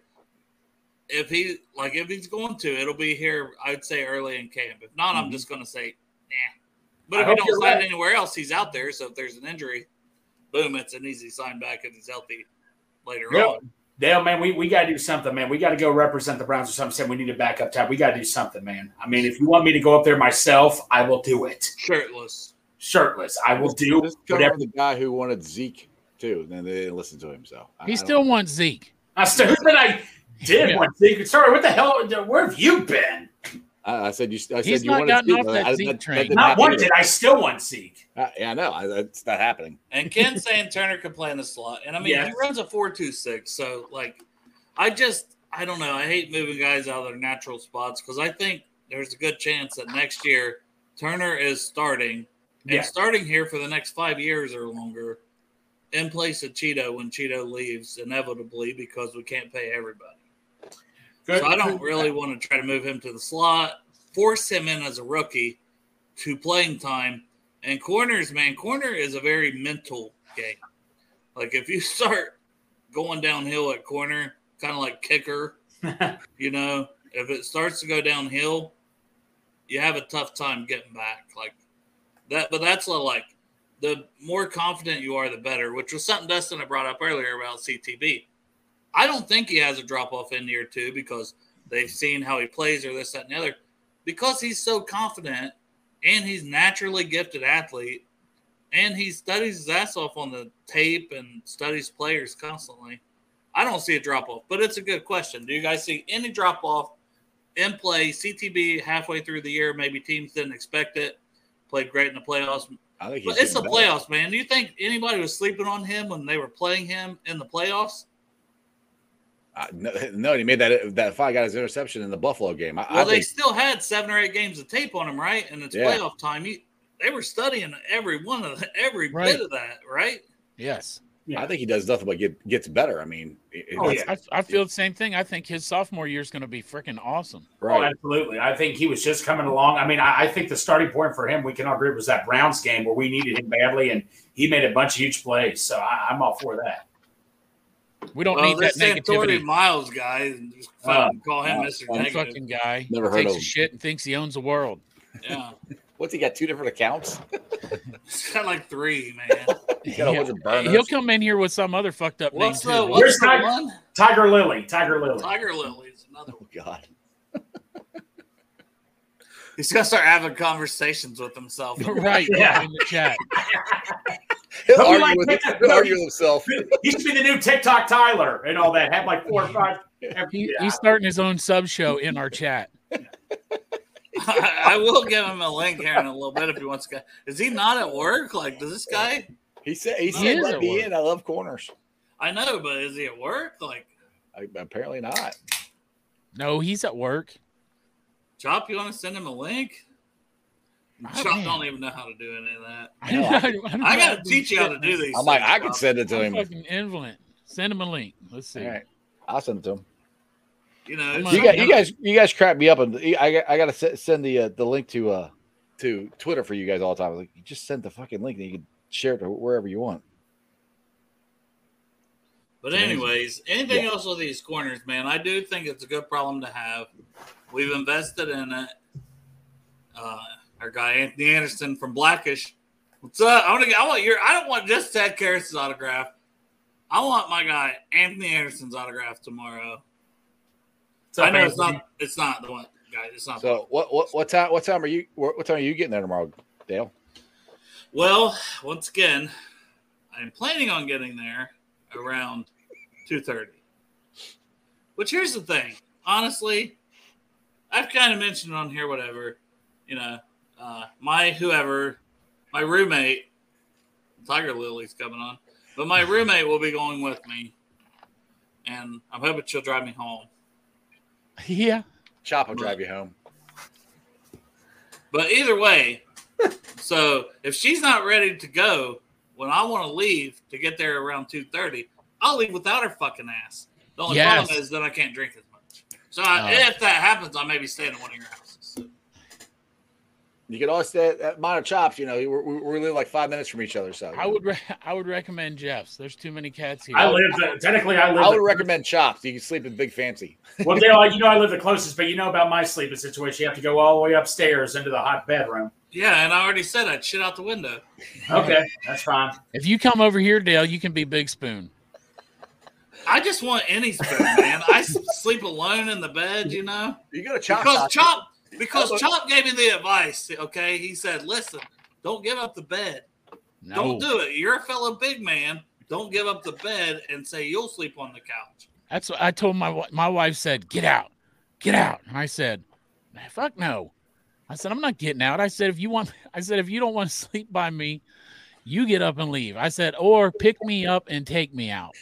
if he like if he's going to, it'll be here. I'd say early in camp. If not, I'm Mhm. just going to say nah. But I if he don't you're sign right. anywhere else, he's out there. So if there's an injury, boom, it's an easy sign back if he's healthy later Yep. on. Dale, man, we, we got to do something, man. We got to go represent the Browns or something. Said we need a backup type. We got to do something, man. I mean, if you want me to go up there myself, I will do it. Shirtless. Shirtless, I will do Just cover whatever. the guy who wanted Zeke too, and then they didn't listen to him. So He I don't- still wants Zeke. I still who said I did Yeah. one thing. Sorry, what the hell? Where have you been? I, I said you. I said He's you not wanted gotten Zeke, off that I- Zeke train. didn't Not happen one either. did. I still want Zeke. Uh, yeah, I know. I, it's not happening. And Ken saying Turner can play in the slot. And I mean, Yes. he runs a four-two-six. So, like, I just, I don't know. I hate moving guys out of their natural spots because I think there's a good chance that next year Turner is starting and Yeah. starting here for the next five years or longer in place of Chido when Chido leaves inevitably because we can't pay everybody. Good. So I don't really want to try to move him to the slot, force him in as a rookie to playing time. And corners, man, corner is a very mental game. Like if you start going downhill at corner, kind of like kicker, you know, if it starts to go downhill, you have a tough time getting back. Like that, but that's a, like the more confident you are, the better, which was something Dustin had brought up earlier about CTB. I don't think he has a drop off in year two because they've seen how he plays or this, that, and the other. Because he's so confident and he's naturally gifted athlete and he studies his ass off on the tape and studies players constantly. I don't see a drop off, but it's a good question. Do you guys see any drop off in play? CTB halfway through the year, maybe teams didn't expect it, played great in the playoffs. I think it's the playoffs, man. Do you think anybody was sleeping on him when they were playing him in the playoffs? Uh, no, no, he made that that five got his interception in the Buffalo game. I, Well, I they think still had seven or eight games of tape on him, right? And it's Yeah. playoff time. You, they were studying every one of the, every Right. bit of that, right? Yes. Yeah. I think he does nothing but get gets better. I mean, it- Oh, it's- I, I feel the same thing. I think his sophomore year is going to be freaking awesome. Oh, right. absolutely. I think he was just coming along. I mean, I, I think the starting point for him, we can all agree, was that Browns game where we needed him badly, and he made a bunch of huge plays. So I, I'm all for that. We don't well, need that this Santori negativity. Miles guy, and just ah, fucking call him ah, oh, Mr. Negative. fucking guy Never heard takes of a him. shit and thinks he owns the world. Yeah, What's he got? Two different accounts. he's got like three, man. He got a bunch of burners. He'll come in here with some other fucked up name What's too. the Where's what's the Tiger? one? Tiger Lily. Tiger Lily. Tiger Lily's another oh, one. Oh God. He's gonna start having conversations with himself. right Yeah. in the chat. He'll Don't be argue, like with, that. he'll argue with himself. He should be the new TikTok Tyler and all that. Have like four or five. He, Yeah. He's starting his own sub show in our chat. I will give him a link here in a little bit if he wants to. Go. Is he not at work? Like, does this guy? He said he He said is let at me work. in. I love corners. I know, but is he at work? Like, I, apparently not. No, he's at work. Chop, you want to send him a link? Oh, Chop man. don't even know how to do any of that. I, don't, I, don't, don't I gotta teach you how to do these. I'm like I could Chop. send it to I'm him. fucking indolent. Send him a link. Let's see. All right, I'll send it to him. You know, Come it's on. You got you guys you guys crap me up and I got- I got to send the uh, the link to uh to Twitter for you guys all the time. Like you just send the fucking link and you can share it to wherever you want. But anyways, anything Yeah. else with these corners, man? I do think it's a good problem to have. We've invested in it. Uh, our guy Anthony Anderson from Blackish. What's up? I want to. get- I want your. I don't want just Ted Karras' autograph. I want my guy Anthony Anderson's autograph tomorrow. I know it's not. It's not the one, guys. It's not. So what what what time what time are you what, what time are you getting there tomorrow, Dale? Well, once again, I'm planning on getting there around two thirty. Which here's the thing, honestly, I've kind of mentioned on here, whatever, you know, uh, my whoever, my roommate, Tiger Lily's coming on, but my roommate will be going with me, and I'm hoping she'll drive me home. Yeah. Chop will drive you home. But either way, so if she's not ready to go when I want to leave to get there around two thirty, I'll leave without her fucking ass. The only Yes. problem is that I can't drink as much. So I, Oh. if that happens, I may be staying at one of your houses. So, You could always stay at mine or chops. You know, we're, we're really like five minutes from each other. So I would re- I would recommend Jeff's. There's too many cats here. I live the, technically. I live. I would the- recommend chops. You can sleep in Big Fancy. Well, Dale, you know I live the closest, but you know about my sleeping situation. You have to go all the way upstairs into the hot bedroom. Yeah, and I already said I'd shit out the window. Okay, that's fine. If you come over here, Dale, you can be Big Spoon. I just want any spoon, man. I sleep alone in the bed, you know. You got a chop. Because. Chop, because Chop gave me the advice. Okay, he said, "Listen, don't give up the bed. No, Don't do it. You're a fellow big man. Don't give up the bed and say you'll sleep on the couch." that's what I told my wi- my wife. Said, "Get out, get out," and I said, "Fuck no." I said, "I'm not getting out." I said, "If you want," I said, "If you don't want to sleep by me, you get up and leave." I said, "Or pick me up and take me out."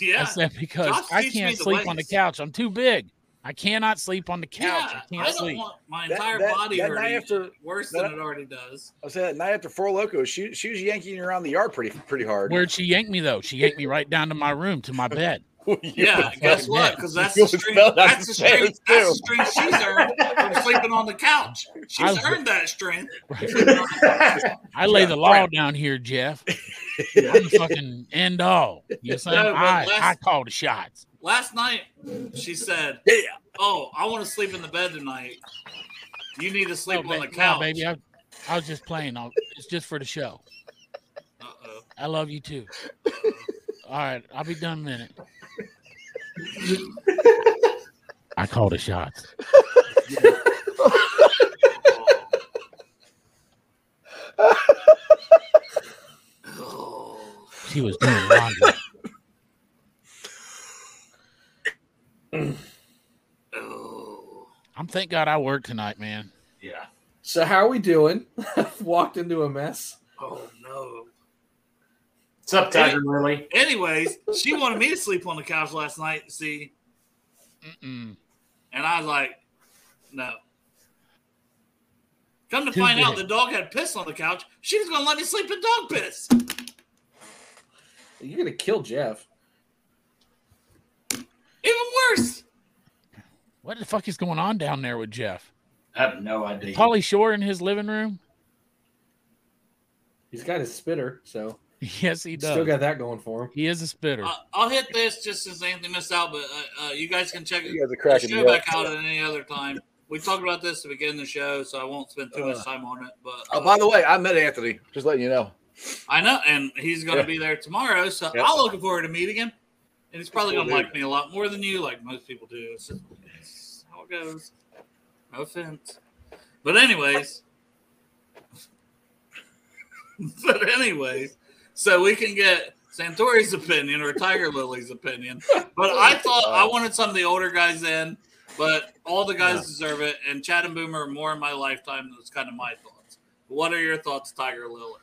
Yeah, I said because Josh I can't the sleep on the couch. I'm too big. I cannot sleep on the couch. yeah. I I, can't don't sleep. want my entire that- body that night after- worse that- than it already does. I said that night after Four Locos, she she was yanking you around the yard pretty pretty hard. Where'd she yank me though? She yanked me right down to my room to my bed. Yeah, guess what? Because that's You the would string. That's the string. stairs, That's the string she's earned from sleeping on the couch. She's I- earned that strength. I lay the law down here, Jeff. I'm the fucking end all. You saying No, but I, last- I call the shots. Last night, she said, Yeah. "Oh, I want to sleep in the bed tonight. You need to oh, sleep No, on ba- the no, couch." baby, I, I was just playing. I'll, it's just for the show. Uh-oh. I love you too. All right, I'll be done in a minute. I call the shots. Oh. She was doing laundry. Oh. I'm thank God I work tonight, man. Yeah. So how are we doing? Walked into a mess. Oh no. What's up, Tiger Lily? Anyways, she wanted me to sleep on the couch last night. See, Mm-mm. and I was like, "No." Come to Too find out, the dog had piss on the couch. She was going to let me sleep in dog piss. You're gonna kill Jeff. Even worse. What the fuck is going on down there with Jeff? I have no idea. Pauly Shore in his living room? He's got his spitter, so Yes, he does. still got that going for him. he is a spitter. Uh, I'll hit this just since Anthony missed out, but uh, uh, you guys can check it. You guys the show me up. back out at any other time. We talked about this to begin the show, so I won't spend too much Uh. time on it. But Oh, by the way, I met Anthony. Just letting you know. I know, and he's going to Yeah. be there tomorrow, so Yeah. I'm looking forward to meeting him. And he's probably going to like me a lot more than you, like most people do. It's just it's how it goes. No offense, but anyways, but anyways, so we can get Santori's opinion or Tiger Lily's opinion. But I thought I wanted some of the older guys in, but all the guys Yeah. deserve it. And Chad and Boomer are more in my lifetime. That's kind of my thoughts. What are your thoughts, Tiger Lily?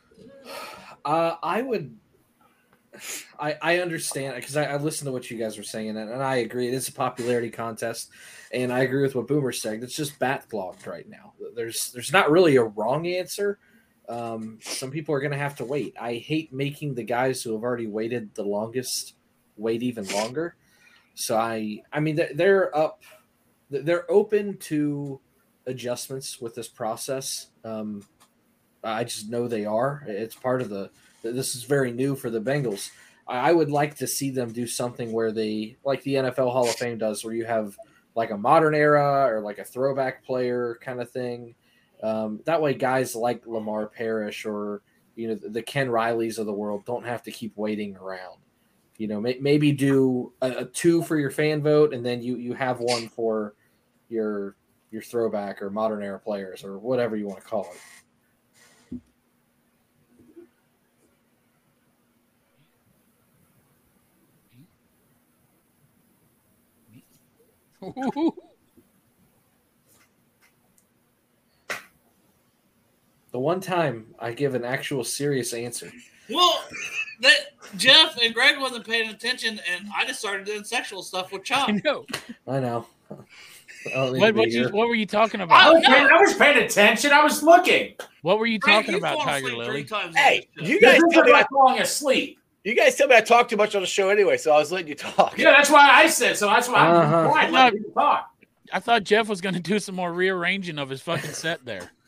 Uh, I would. I I understand because I, I listened to what you guys were saying and, and I agree. It is a popularity contest, and I agree with what Boomer said. It's just backlogged right now. There's there's not really a wrong answer. Um, some people are to have to wait. I hate making the guys who have already waited the longest wait even longer. So I I mean they're up. They're open to adjustments with this process. Um, I just know they are. It's part of the. This is very new for the Bengals. I would like to see them do something where they, like the NFL Hall of Fame does, where you have like a modern era or like a throwback player kind of thing. Um, that way, guys like Lamar Parrish or you know the, the Ken Rileys of the world don't have to keep waiting around. You know, may, maybe do a, a two for your fan vote, and then you you have one for your your throwback or modern era players or whatever you want to call it. The one time I give an actual serious answer. Well, that Jeff and Greg wasn't paying attention, and I just started doing sexual stuff with Chop. I know. I know. I What, what, you, what were you talking oh, I about? was, paying, I was paying attention. I was looking. What were you Greg, talking you've about, Tiger Lily? Hey, on this show. you guys This is tell me I, like falling asleep. You guys tell me I talk too much on the show anyway, so I was letting you talk. Yeah, that's why I said so. That's why I'm Uh-huh. quiet. Let me talk. I thought Jeff was going to do some more rearranging of his fucking set there.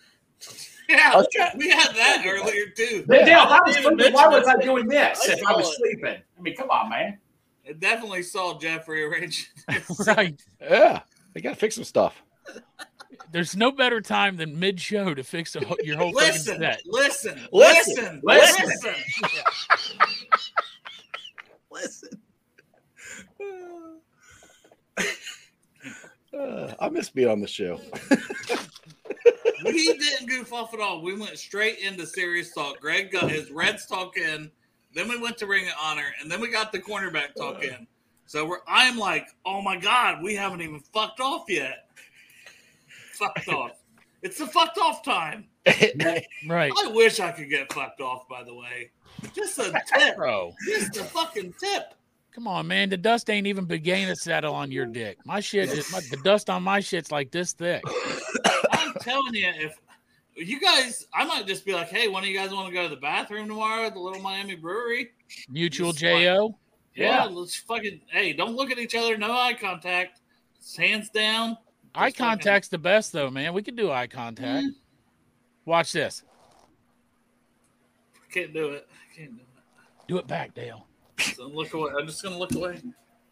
Yeah, we had that earlier too. But Dale, if I was sleeping, why was I doing this I if I was it. sleeping? I mean, come on, man. It definitely saw Jeff rearrange. right. Yeah, they got to fix some stuff. There's no better time than mid show to fix a, your whole Listen, set. listen, Listen, listen, listen. listen. listen. Uh, I miss being on the show. We didn't goof off at all. We went straight into serious talk. Greg got his Reds talk in, then we went to Ring of Honor, and then we got the cornerback talk in. So we're I'm like, oh my god, we haven't even fucked off yet. Fucked off. It's the fucked off time. Right. I wish I could get fucked off, by the way. Just a tip. Bro. Just a fucking tip. Come on, man. The dust ain't even beginning to settle on your dick. My shit is my, the dust on my shit's like this thick. I'm telling you, if you guys, I might just be like, hey, one of you guys want to go to the bathroom tomorrow at the Little Miami Brewery? Mutual Just like- JO. Yeah, Yeah. let's fucking, hey, don't look at each other, no eye contact, hands down. Eye Just fucking- contact's the best though, man. We could do eye contact. Mm-hmm. Watch this. I can't do it. I can't do it. Do it back, Dale. So look away. I'm just gonna look away.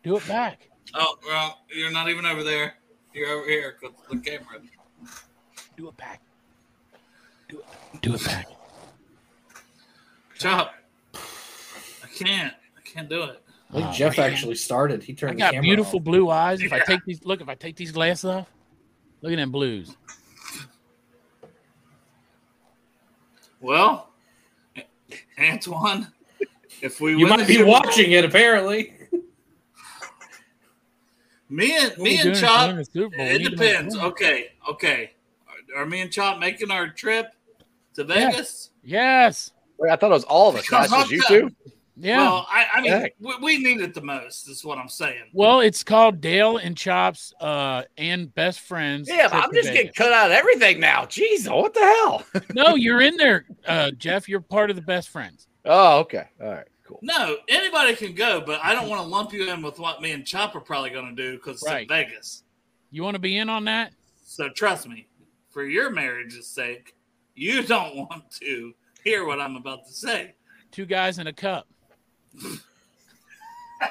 Do it back. Oh, well, you're not even over there. You're over here because the camera. Do it back. Do it. Do it back. Chop. I can't. I can't do it. I think Oh, Jeff man. actually started. He I turned the got camera beautiful on. blue eyes. If I take these, look, if I take these glasses off, look at them blues. Well, Antoine, if we You might be Super Bowl- watching it, apparently. Me and me and Chop. we win the Super Bowl? We It need to make depends. Okay, okay. Are, are me and Chop making our trip to Vegas? Yes. Wait, I thought it was all of us. That's just you two. Yeah. Well, I, I mean, we, we need it the most. Is what I'm saying. Well, it's called Dale and Chops uh, and Best Friends. Yeah, but I'm just Vegas. getting cut out of everything now. Jeez, what the hell? No, you're in there, uh, Jeff. You're part of the Best Friends. Oh, okay. All right, cool. No, anybody can go, but I don't want to lump you in with what me and Chop are probably going to do because it's in Vegas. You want to be in on that? So trust me, for your marriage's sake, you don't want to hear what I'm about to say. Two guys in a cup.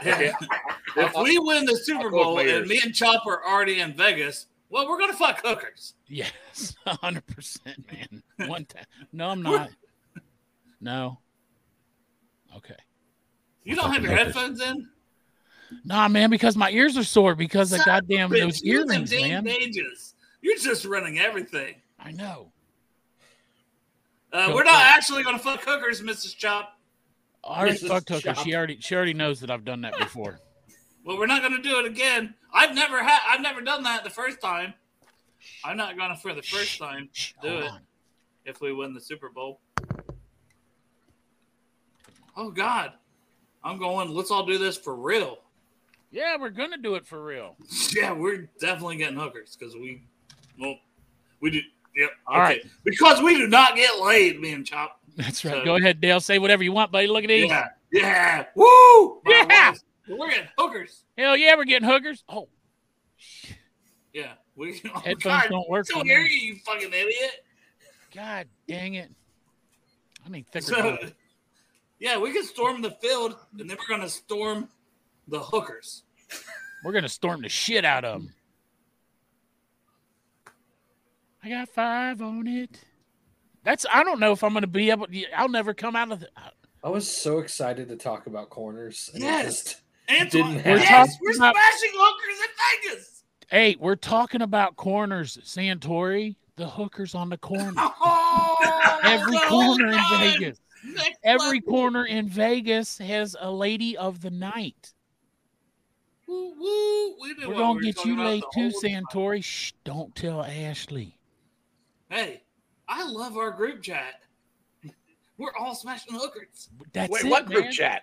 If we win the Super Bowl my and me and Chop are already in Vegas, well, we're gonna fuck hookers. Yes, hundred percent, man. One time. No, I'm not. No. Okay. You don't have your Fucking headphones in? Nah, man, because my ears are sore because of Son of goddamn bitch, those earrings, man. Pages. You're just running everything. I know. Uh, we're not actually gonna fuck hookers, Mrs. Chop. I already fucked Hooker. She already she already knows that I've done that before. Well, we're not gonna do it again. I've never had. I've never done that the first time. I'm not gonna for the first time do hold it on. if we win the Super Bowl. Oh God, I'm going. Let's all do this for real. Yeah, we're gonna do it for real. Yeah, we're definitely getting hookers because we, well, we do. Yep. All okay. right. Because we do not get laid, me and Chop. That's right. So- Go ahead, Dale. Say whatever you want, buddy. Look at these. Yeah. Yeah. Woo! My Yeah. wife. We're getting hookers. Hell yeah, we're getting hookers. Oh, Yeah. We. Oh, Headphones God, don't work for hear you, you fucking idiot. god dang it. I need thicker. So, yeah, we can storm the field, and then we're gonna storm the hookers. We're gonna storm the shit out of them. I got five on it. That's. I don't know if I'm gonna be able. I'll never come out of the. I was so excited to talk about corners. and Yes. just- Antoine, Didn't happen. yes, We're we're talking about- smashing hookers in Vegas. Hey, we're talking about corners, Santori. The hookers on the corner. Oh, Every the whole corner in. Vegas. Next Every level. corner in Vegas has a lady of the night. Woo, woo. We we're gonna we were get you about laid too, whole time. Santori. Shh! Don't tell Ashley. Hey, I love our group chat. We're all smashing hookers. That's Wait, it, what group chat?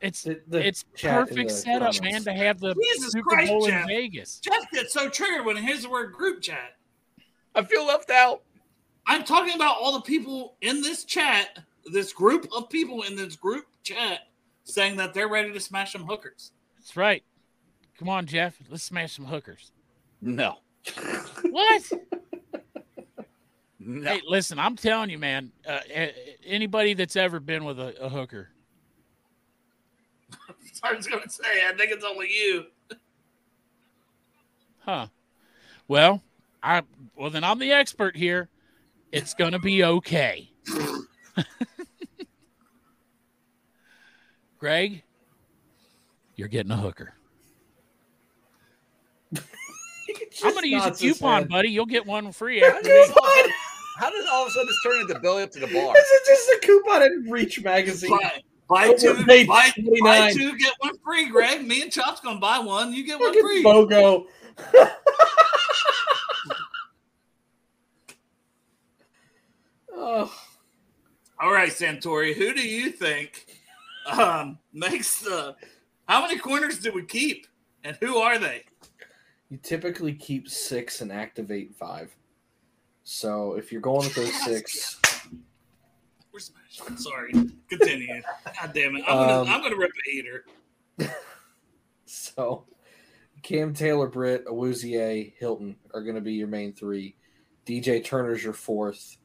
It's the- the it's perfect the setup, comments. man, to have the Jesus Super Christ, Bowl in Vegas. Jeff gets so triggered when he hears the word group chat. I feel left out. I'm talking about all the people in this chat, this group of people in this group chat, saying that they're ready to smash some hookers. That's right. Come on, Jeff. Let's smash some hookers. No, What? No. Hey, listen, I'm telling you, man. Uh, anybody that's ever been with a, a hooker, I was going to say, I think it's only you. huh? Well, I well then I'm the expert here. It's gonna be okay. Greg, you're getting a hooker. I'm going to use a coupon, buddy. You'll get one free. After. How does all of a sudden this turn into Billy up to the bar? This is just a coupon in Reach magazine. Buy, buy two, buy, buy two, get one free, Greg. Me and Chop's going to buy one. You get one free. BOGO. oh, All right, Santori, who do you think um, makes the. How many corners do we keep? And who are they? you typically keep six and activate five. So if you're going with those six, We're smashed. Sorry. Continue. God damn it. I'm going Um, to I'm gonna rip a heater. so Cam Taylor, Britt, Awuzie, Hilton are going to be your main three. DJ Turner's your fourth.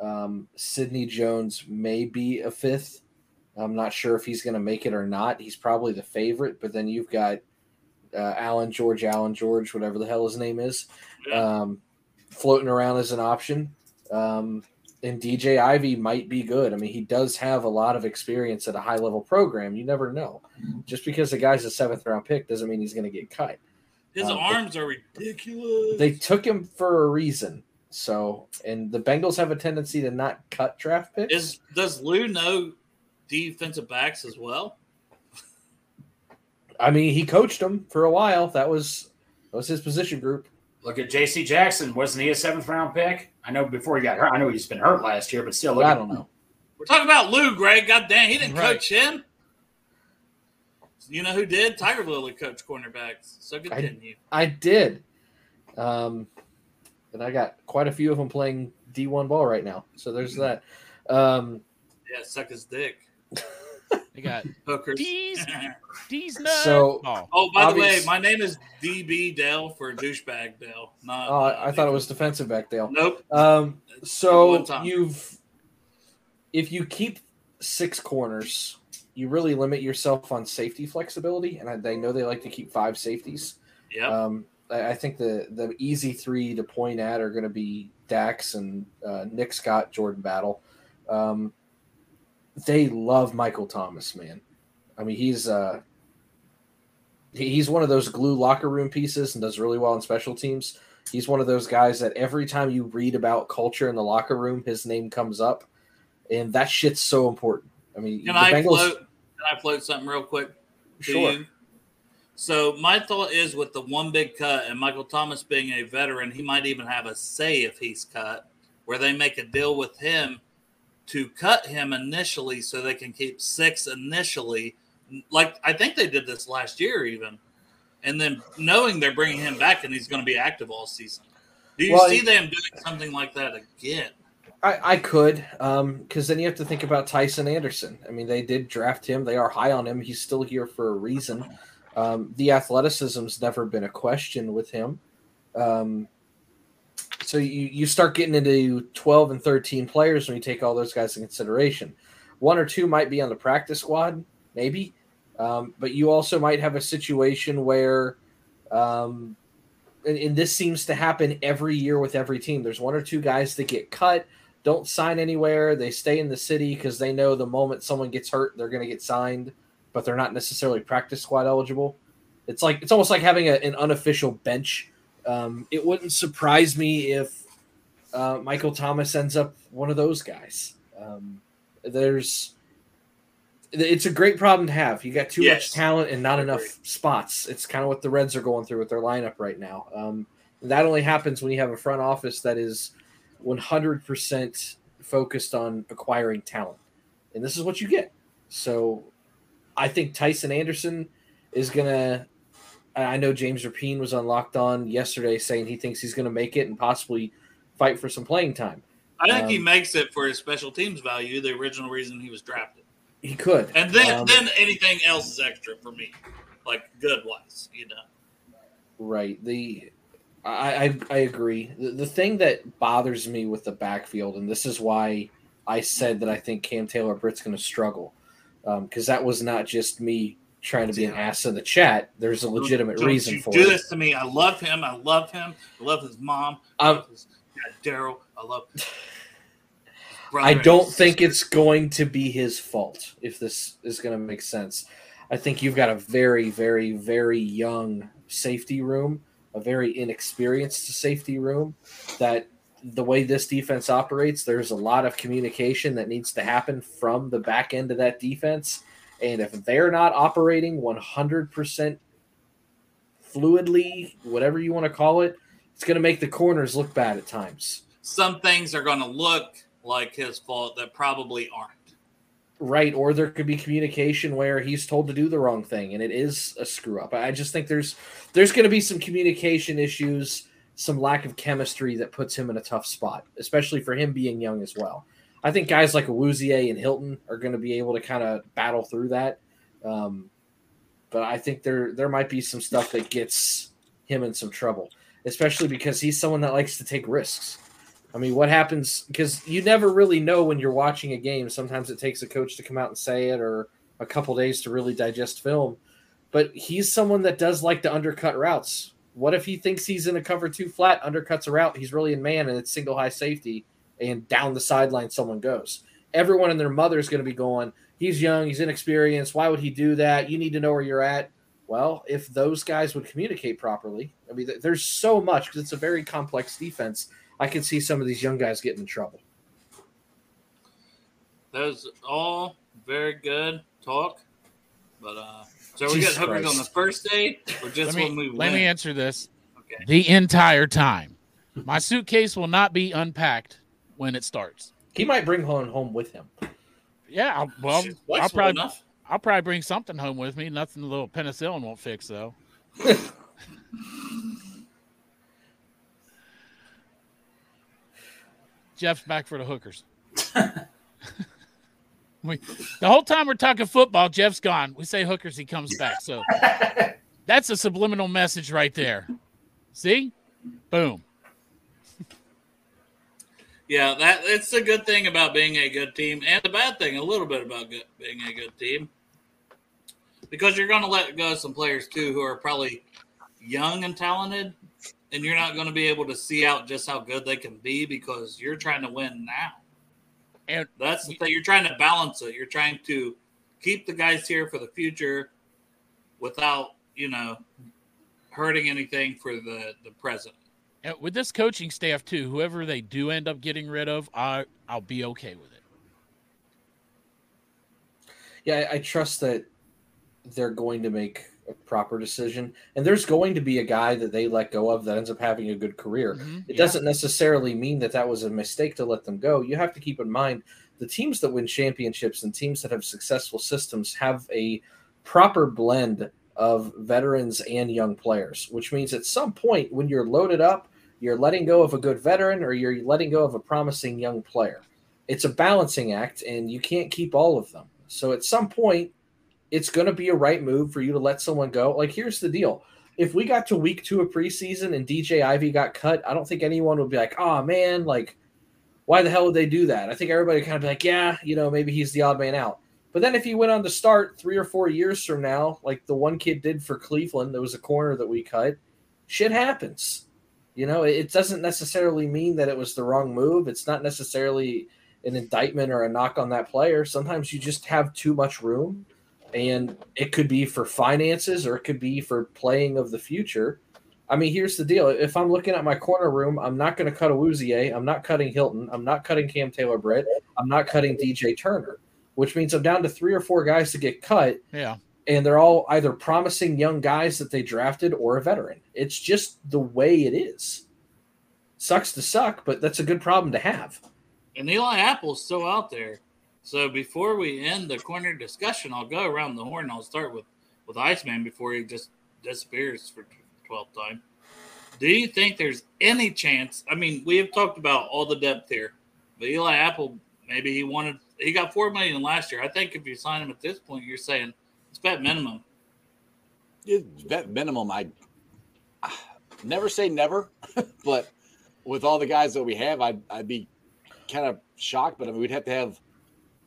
Um, Sidney Jones may be a fifth. I'm not sure if he's going to make it or not. He's probably the favorite, but then you've got uh, Allan George, Allan George, whatever the hell his name is, Yeah. um, floating around as an option. Um, and DJ Ivey might be good. I mean, he does have a lot of experience at a high level program. You never know. Just because the guy's a seventh round pick doesn't mean he's going to get cut. His um, arms are ridiculous. They took him for a reason. So, and the Bengals have a tendency to not cut draft picks. Is does Lou know defensive backs as well? I mean, he coached them for a while. That was that was his position group. Look at J.C. Jackson. Wasn't he a seventh round pick? I know before he got hurt. I know he's been hurt last year, but still, look I don't know. We're talking about Lou, Greg. God damn, he didn't Right. coach him. You know who did? Tiger Lily coached cornerbacks. So continue. I did. Um, and I got quite a few of them playing D1 ball right now. So there's that. Um, yeah, suck his dick. They got Hookers. D's D's nuts. So- oh, oh, by the way, my name is DB Dell for douchebag Dell. Not. oh, uh, I, I thought it was defensive back Dale. Nope. Um, so you've if you keep six corners, you really limit yourself on safety flexibility, and I, they know they like to keep five safeties. Yeah. Um, I, I think the the easy three to point at are going to be Dax and uh, Nick Scott, Jordan Battle. Um, they love Michael Thomas, man. I mean, he's uh, he's one of those glue locker room pieces and does really well in special teams. He's one of those guys that every time you read about culture in the locker room, his name comes up, and that shit's so important. I mean, Can I Bengals- float? Can I float something real quick? Sure. you? So my thought is with the one big cut and Michael Thomas being a veteran, he might even have a say if he's cut, where they make a deal with him to cut him initially so they can keep six initially. Like I think they did this last year even. And then knowing they're bringing him back and he's going to be active all season. Do you Well, see them doing something like that again? I, I could, because then you have to think about Tycen Anderson. I mean, they did draft him; they are high on him. He's still here for a reason. Um, the athleticism's never been a question with him. Um, so you you start getting into twelve and thirteen players when you take all those guys in consideration. One or two might be on the practice squad, maybe, um, but you also might have a situation where. Um, and, and this seems to happen every year with every team. There's one or two guys that get cut, don't sign anywhere. They stay in the city because they know the moment someone gets hurt, they're going to get signed, but they're not necessarily practice squad eligible. It's like it's almost like having a, an unofficial bench. Um, it wouldn't surprise me if uh, Michael Thomas ends up one of those guys. Um, there's it's a great problem to have. You got too Yes. much talent and not enough spots. It's kind of what the Reds are going through with their lineup right now. Um, that only happens when you have a front office that is 100% focused on acquiring talent. And this is what you get. So I think Tycen Anderson is going to. I know James Rapien was on Locked On yesterday saying he thinks he's going to make it and possibly fight for some playing time. I think he Um, makes it for his special teams value, the original reason he was drafted. He could. And then Um, then anything else is extra for me, like good wise, you know. Right. The I, I, I agree. The, the thing that bothers me with the backfield, and this is why I said that I think Cam Taylor Britt's going to struggle, because um, that was not just me trying to be an ass in the chat. There's a legitimate Don't reason you for do it. Do this to me. I love him. I love him. I love his mom. I Um, his Daryl. I love. I don't think it's going to be his fault if this is going to make sense. I think you've got a very, very, very young safety room, a very inexperienced safety room. That the way this defense operates, there's a lot of communication that needs to happen from the back end of that defense. And if they're not operating 100% fluidly, whatever you want to call it, it's going to make the corners look bad at times. some things are going to look like his fault that probably aren't. Right, or there could be communication where he's told to do the wrong thing and it is a screw up. I just think there's there's going to be some communication issues, some lack of chemistry that puts him in a tough spot, especially for him being young as well. I think guys like Awuzie and Hilton are going to be able to kind of battle through that. Um, but I think there there might be some stuff that gets him in some trouble, especially because he's someone that likes to take risks. I mean, what happens? Because you never really know when you're watching a game. Sometimes it takes a coach to come out and say it, or a couple days to really digest film. But he's someone that does like to undercut routes. What if he thinks he's in a cover two flat, undercuts a route, he's really in man, and it's single high safety, and down the sideline someone goes? Everyone and their mother is going to be going, he's young, he's inexperienced. Why would he do that? You need to know where you're at. Well, if those guys would communicate properly, I mean, there's so much because it's a very complex defense. I can see some of these young guys getting in trouble. Those all very good talk, but uh, so we Jesus got hookers Christ. on the first day or just let when me, we let win? me answer this. Okay. The entire time, my suitcase will not be unpacked when it starts. He might bring home home with him. Yeah, I'll, well, I'll probably enough. I'll probably bring something home with me. Nothing a little penicillin won't fix though. Jeff's back for the hookers. we, the whole time we're talking football, Jeff's gone. We say hookers, he comes back. So that's a subliminal message right there. See? Boom. Yeah, that it's a good thing about being a good team, and the bad thing a little bit about good, being a good team, because you're going to let go some players too who are probably young and talented, and you're not going to be able to see out just how good they can be because you're trying to win now. And That's the thing. You're trying to balance it. You're trying to keep the guys here for the future without, you know, hurting anything for the the present. With this coaching staff too, whoever they do end up getting rid of, I I'll be okay with it. Yeah, I, I trust that they're going to make a proper decision, and there's going to be a guy that they let go of that ends up having a good career. Mhm, It yeah. doesn't necessarily mean that that was a mistake to let them go. You have to keep in mind the teams that win championships and teams that have successful systems have a proper blend of veterans and young players, which means at some point when you're loaded up, you're letting go of a good veteran or you're letting go of a promising young player. It's a balancing act, and you can't keep all of them. So at some point, it's going to be a right move for you to let someone go. Like, here's the deal if we got to week two of preseason and DJ Ivey got cut, I don't think anyone would be like, oh man, like, why the hell would they do that? I think everybody kind of be like, yeah, you know, maybe he's the odd man out. But then if he went on to start three or four years from now, like the one kid did for Cleveland, there was a corner that we cut, shit happens. You know, it doesn't necessarily mean that it was the wrong move. It's not necessarily an indictment or a knock on that player. Sometimes you just have too much room and it could be for finances or it could be for playing of the future. I mean, here's the deal: if I'm looking at my corner room, I'm not going to cut Awuzie, I'm not cutting Hilton, I'm not cutting Cam Taylor Britt, I'm not cutting DJ Turner, which means I'm down to three or four guys to get cut, Yeah. And they're all either promising young guys that they drafted or a veteran. It's just the way it is. Sucks to suck, but that's a good problem to have. And Eli Apple's still out there. So before we end the corner discussion, I'll go around the horn. I'll start with with Iceman before he just disappears for twelfth time. Do you think there's any chance? I mean, we have talked about all the depth here, but Eli Apple maybe he wanted he got four million last year. I think if you sign him at this point, you're saying it's bet minimum. It's vet minimum. I never say never, but with all the guys that we have, I'd, I'd be kind of shocked. But I mean, we'd have to have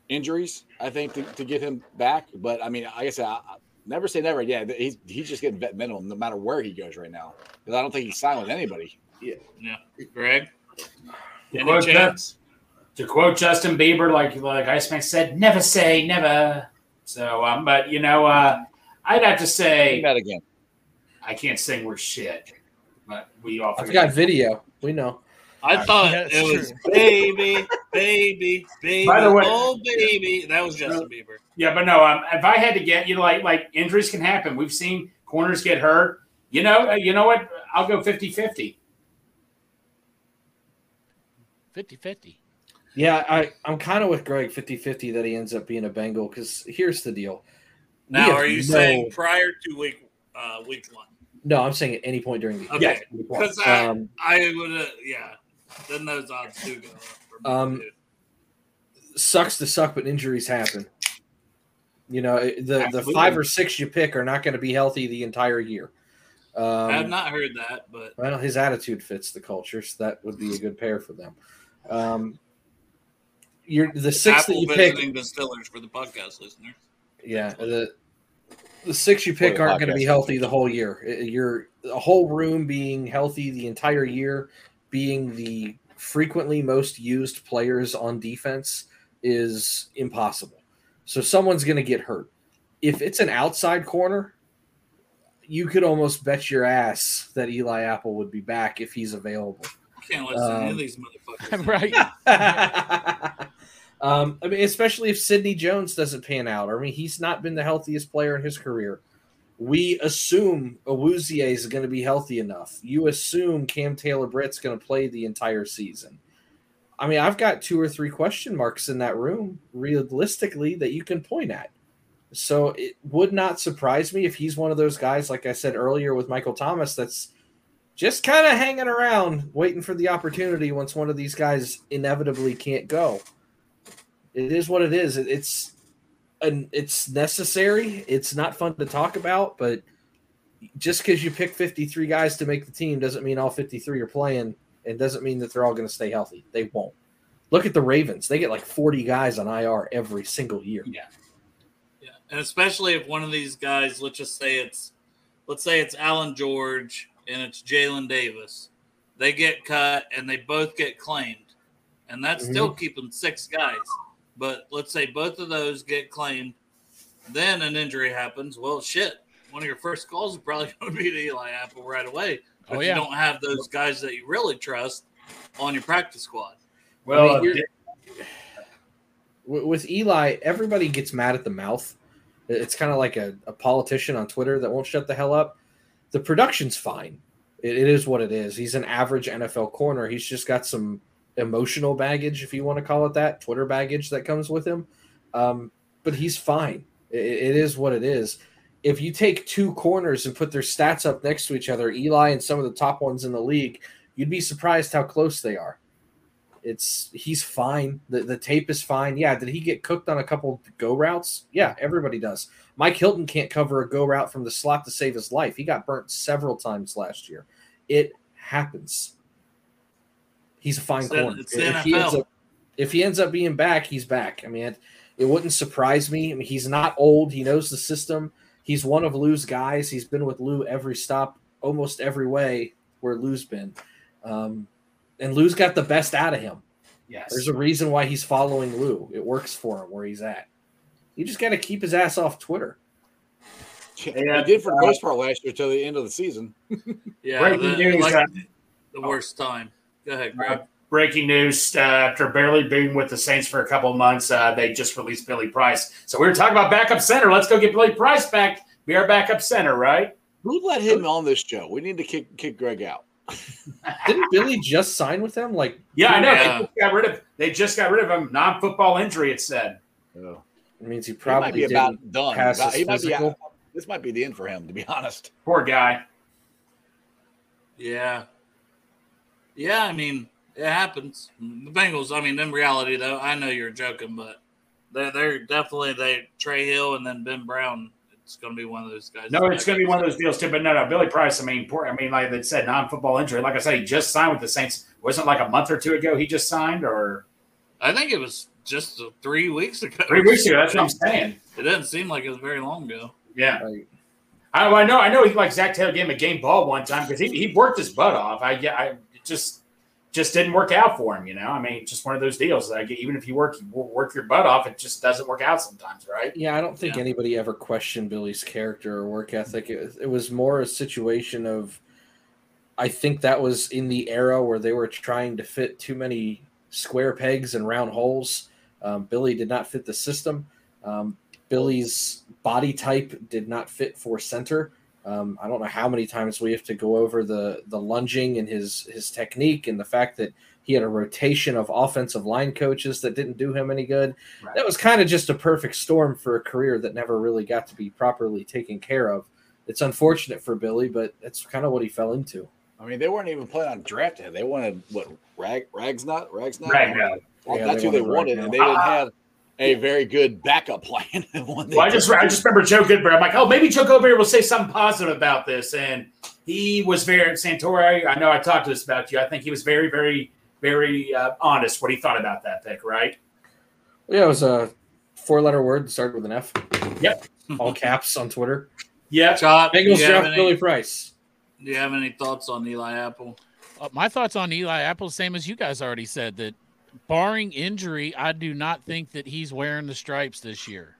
injuries, I think, to, to get him back. But I mean, like I said, I, I never say never. Yeah, he's he's just getting vet minimum no matter where he goes right now because I don't think he's signed with anybody. Yeah, yeah. Greg. To Any quote, chance? to quote Justin Bieber, like like Iceman said, never say never. So, um, but you know, uh, I'd have to Say say that again. I can't sing worth shit, but we all I've got video. We know. I thought Yeah, that's it was baby, baby, baby. By the way- oh baby, that was Justin Bieber. Yeah, but no. Um, if I had to get, you know, like like injuries can happen. We've seen corners get hurt. You know, uh, you know what? I'll go 50-50. 50 50. Yeah, I, I'm kind of with Greg 50 50 that he ends up being a Bengal because here's the deal. Now, are you no- saying prior to week uh, week one? No, I'm saying at any point during the Okay, because I Um, I would yeah. Then those odds do go up. For me Um, sucks to suck, but injuries happen. You know, the the five or six you pick are not going to be healthy the entire year. I have Um, not heard that, but well, his attitude fits the culture, so that would be a good pair for them. Um, you're the six that you pick. distillers for the podcast listeners. Yeah, the the six you pick aren't going to be healthy the whole year. I- You're a whole room being healthy the entire year, being the frequently most used players on defense is impossible. So someone's going to get hurt. If it's an outside corner, you could almost bet your ass that Eli Apple would be back if he's available. I can't listen to Um, of these motherfuckers. right. um, I mean, especially if Sidney Jones doesn't pan out. I mean, he's not been the healthiest player in his career. We assume Awuzie is going to be healthy enough. You assume Cam Taylor Britt's going to play the entire season. I mean, I've got two or three question marks in that room, realistically, that you can point at. So it would not surprise me if he's one of those guys, like I said earlier with Michael Thomas, that's just kind of hanging around, waiting for the opportunity once one of these guys inevitably can't go. It is what it is. It's and it's necessary. It's not fun to talk about, but just because you pick 53 guys to make the team doesn't mean all 53 are playing and doesn't mean that they're all going to stay healthy. They won't. Look at the Ravens. They get like 40 guys on IR every single year. Yeah, Yeah. and especially if one of these guys, let's just say it's, let's say it's Allan George and it's Jalen Davis, they get cut and they both get claimed, and that's mm-hmm. still keeping six guys. But let's say both of those get claimed, then an injury happens. Well, shit, one of your first calls is probably going to be to Eli Apple right away. But Oh, you don't have those guys that you really trust on your practice squad. Well, I mean, uh, With with Eli, everybody gets mad at the mouth. It's kind of like a, a politician on Twitter that won't shut the hell up. The production's fine. It, it is what it is. He's an average NFL corner. He's just got some emotional baggage, if you want to call it that, Twitter baggage that comes with him. Um, but he's fine. It, it is what it is. If you take two corners and put their stats up next to each other, Eli and some of the top ones in the league, you'd be surprised how close they are. It's he's fine. The the tape is fine. Yeah, did he get cooked on a couple go routes? Yeah, everybody does. Mike Hilton can't cover a go route from the slot to save his life. He got burnt several times last year. It happens. He's a fine It's corner. it's the If he, ends up, if he ends up being back, he's back. I mean, it, it wouldn't surprise me. I mean, he's not old. He knows the system. He's one of Lou's guys. He's been with Lou every stop, almost every way where Lou's been. Um, and Lou's got the best out of him. yes. There's a reason why he's following Lou. It works for him where he's at. You just got to keep his ass off Twitter. Yeah, he did for the most part last year till the end of the season. Yeah, Breaking the, news, like the worst time. Go ahead, Greg. Uh, breaking news: uh, After barely being with the Saints for a couple of months, uh, they just released Billy Price. So we were talking about backup center. Let's go get Billy Price back. Be our backup center, right? Who let him on this show? We need to kick kick Greg out. Didn't Billy just sign with them? Like, Yeah, I know. Yeah. They just got rid of. They just got rid of him. Non-football injury. It said. Oh. it means he He might probably be didn't about done. pass About- his he might be physical. out- this might be the end for him, to be honest. Poor guy. Yeah. Yeah, I mean, it happens. The Bengals, I mean, in reality, though, I know you're joking, but they're, they're definitely they Trey Hill and then Ben Brown. it's going to be one of those guys. No, it's going to be one of those deals too. But no, no, Billy Price. I mean, poor. I mean, like they said, non-football injury. Like I said, he just signed with the Saints. Wasn't like a month or two ago he just signed, or I think it was just three weeks ago. three weeks ago? That's what I'm saying. It doesn't seem like it was very long ago. Yeah. Like, I, I know. I know. He like Zac Taylor gave him a game ball one time because he, he worked his butt off. I yeah. I it just just didn't work out for him. You know. I mean, just one of those deals. Like even if you work you work your butt off, it just doesn't work out sometimes, right? yeah, I don't think Yeah. anybody ever questioned Billy's character or work ethic. It, it was more a situation of, I think that was in the era where they were trying to fit too many square pegs and round holes. Um, Billy did not fit the system. Um, Billy's body type did not fit for center. Um, I don't know how many times we have to go over the the lunging and his his technique and the fact that he had a rotation of offensive line coaches that didn't do him any good. Right. That was kind of just a perfect storm for a career that never really got to be properly taken care of. It's unfortunate for Billy, but that's kind of what he fell into. I mean, they weren't even planning on drafting him. They wanted what Rag Ragsnut Ragsnut. Right now. Well, Yeah, that's they who they wanted wanted, and they didn't Ah. have a very good backup plan. when Well, I just I just remember Joe Goodberry. I'm like, oh, maybe Joe Goodberry will say something positive about this, and he was very Santori. I know I talked to this about you. I think he was very, very, very uh, honest what he thought about that pick. Right? Yeah, it was a four letter word that started with an F. Yep. All caps on Twitter. Yeah. Chop, do Bengals you, have draft any, Billy Price. do you have any thoughts on Eli Apple? Uh, my thoughts on Eli Apple, same as you guys already said, that barring injury, I do not think that he's wearing the stripes this year.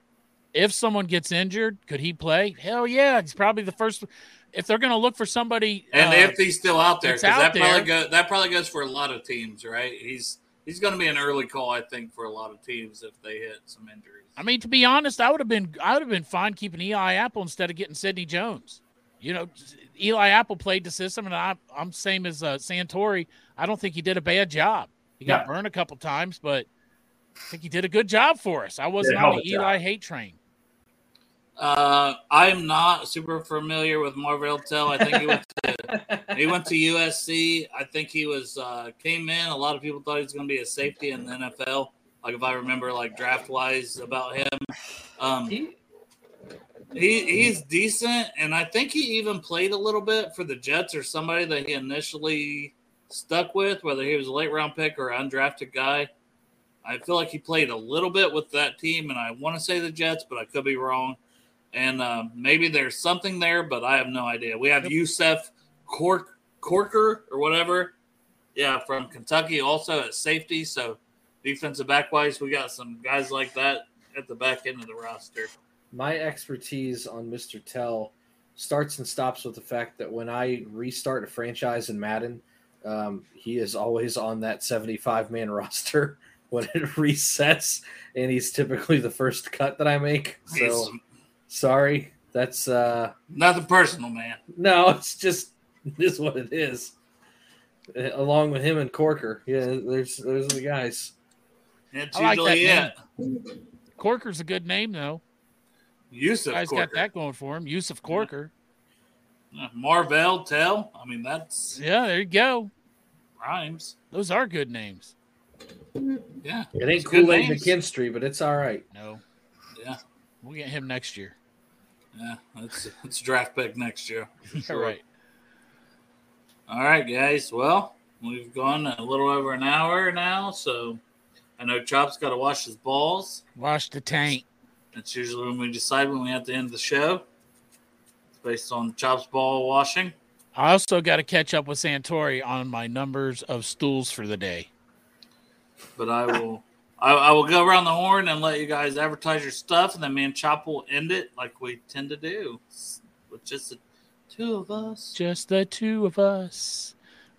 If someone gets injured, could he play? Hell yeah, he's probably the first. If they're going to look for somebody, And uh, if he's still out there, because that probably go, that probably goes for a lot of teams, right? He's he's going to be an early call, I think, for a lot of teams if they hit some injuries. I mean, to be honest, I would have been I would have been fine keeping Eli Apple instead of getting Sidney Jones. You know, Eli Apple played the system, and I, I'm same as uh, Santori. I don't think he did a bad job. He got No. burned a couple times, but I think he did a good job for us. I wasn't Did on the a job. Eli hate train. Uh, I'm not super familiar with Marvell Tell. I think he went to he went to USC. I think he was uh, came in. A lot of people thought he was going to be a safety in the NFL. Like if I remember, like draft wise about him, um, He, he he's decent, and I think he even played a little bit for the Jets or somebody that he initially stuck with, whether he was a late round pick or undrafted guy. I feel like he played a little bit with that team, and I want to say the Jets, but I could be wrong. And uh, maybe there's something there, but I have no idea. We have Yusuf Cork Corker or whatever, yeah, from Kentucky, also at safety. So defensive back wise, we got some guys like that at the back end of the roster. my expertise on Mr. Tell starts and stops with the fact that when I restart a franchise in Madden, um, he is always on that 75 man roster when it resets, and he's typically the first cut that I make. So He's sorry, that's uh, nothing personal, man. no, it's just it is what it is. Uh, Along with him and Corker, yeah, there's there's the guys. It's I like that it. Corker's a good name though. Yusuf Guy's Corker. got that going for him. Yusuf Corker. Uh, Marvell Tell. I mean, that's Yeah, there you go. rhymes. Those are good names. Yeah. It ain't It's good Kool Aid names. McKinstry, but it's all right. No, Yeah. we'll get him next year. Yeah. It's it's a draft pick next year. All right. All right, guys. Well, we've gone a little over an hour now, so I know Chop's got to wash his balls. Wash the tank. That's usually when we decide when we have to end the show. It's based on Chop's ball washing. I also got to catch up with Santori on my numbers of stools for the day. But I will I, I will go around the horn and let you guys advertise your stuff, and then me and Chop will end it like we tend to do with just the two of us. Just the two of us.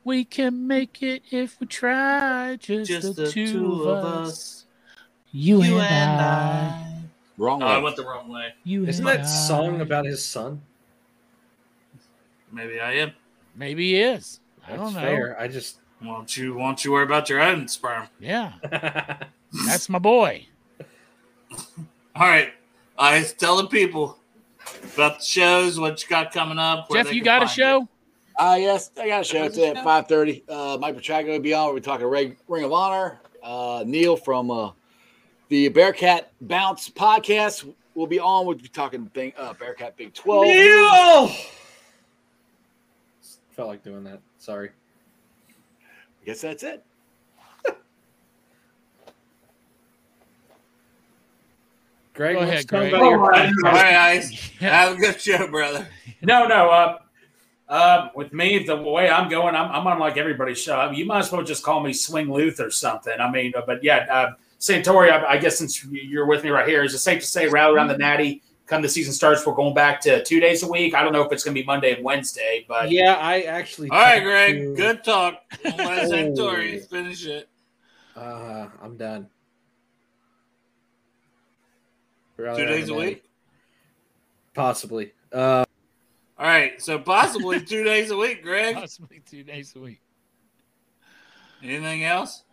We can make it if we try. Just, Just the, two, of us. You, You, and and I. I. Wrong Oh, way. I went the wrong way. You Isn't and that I. song about his son? Maybe I am. Maybe he is. I don't know. fair. I just Won't you? Won't you worry about your own sperm? Yeah, that's my boy. All right. I was telling people about the shows, what you got coming up. Jeff, you got a find show? Uh, yes, I got a show today at five thirty. Uh, Mike Petrago will be on. We're talking Ring, Ring of Honor. Uh, Neil from uh, the Bearcat Bounce podcast we'll be on. We'll be talking Big, uh, Bearcat Big Twelve. Neil! Felt like doing that. Sorry. I guess that's it. Greg, Go ahead, talk Greg. about your- All right. All right, guys. Have a good show, brother. No, no. Uh, uh, with me, the way I'm going, I'm, I'm unlike everybody's show. I mean, you might as well just call me Swing Luth or something. I mean, uh, but yeah, uh, Santori, I, I guess since you're with me right here, is it safe to say rally around the Natty? Come the season starts, we're going back to two days a week. I don't know if it's going to be Monday and Wednesday, but Yeah, I actually. All right, Greg. to- Good talk. Let Oh. Santori finish it. Uh, I'm done. Two days a week. Possibly. Uh, All right. So possibly two days a week, Greg. Possibly two days a week. Anything else?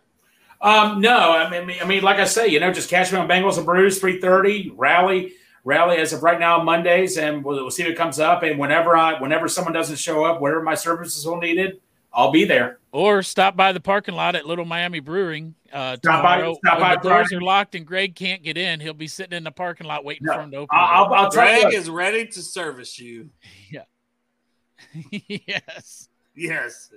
Um, no, I mean, I mean, like I say, you know, just catch me on Bengals and Brews, three thirty rally, rally as of right now on Mondays, and we'll, we'll see what comes up. And whenever I, whenever someone doesn't show up, wherever my services will needed, I'll be there. Or stop by the parking lot at Little Miami Brewing uh, Stop by- stop when by the doors Friday. are locked and Greg can't get in, he'll be sitting in the parking lot waiting No, for him to open. I'll, I'll, I'll try. Greg is ready to service you. Yeah. yes. Yes.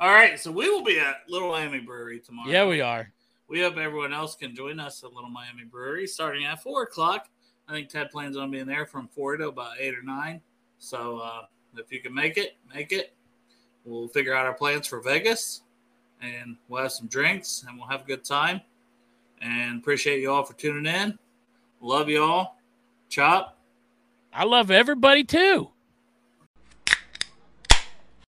All right. So we will be at Little Miami Brewery tomorrow. Yeah, we are. We hope everyone else can join us at Little Miami Brewery starting at four o'clock. I think Ted plans on being there from four to about eight or nine. So uh, if you can make it, make it. We'll figure out our plans for Vegas and we'll have some drinks and we'll have a good time. And appreciate you all for tuning in. Love you all. Chop. I love everybody too.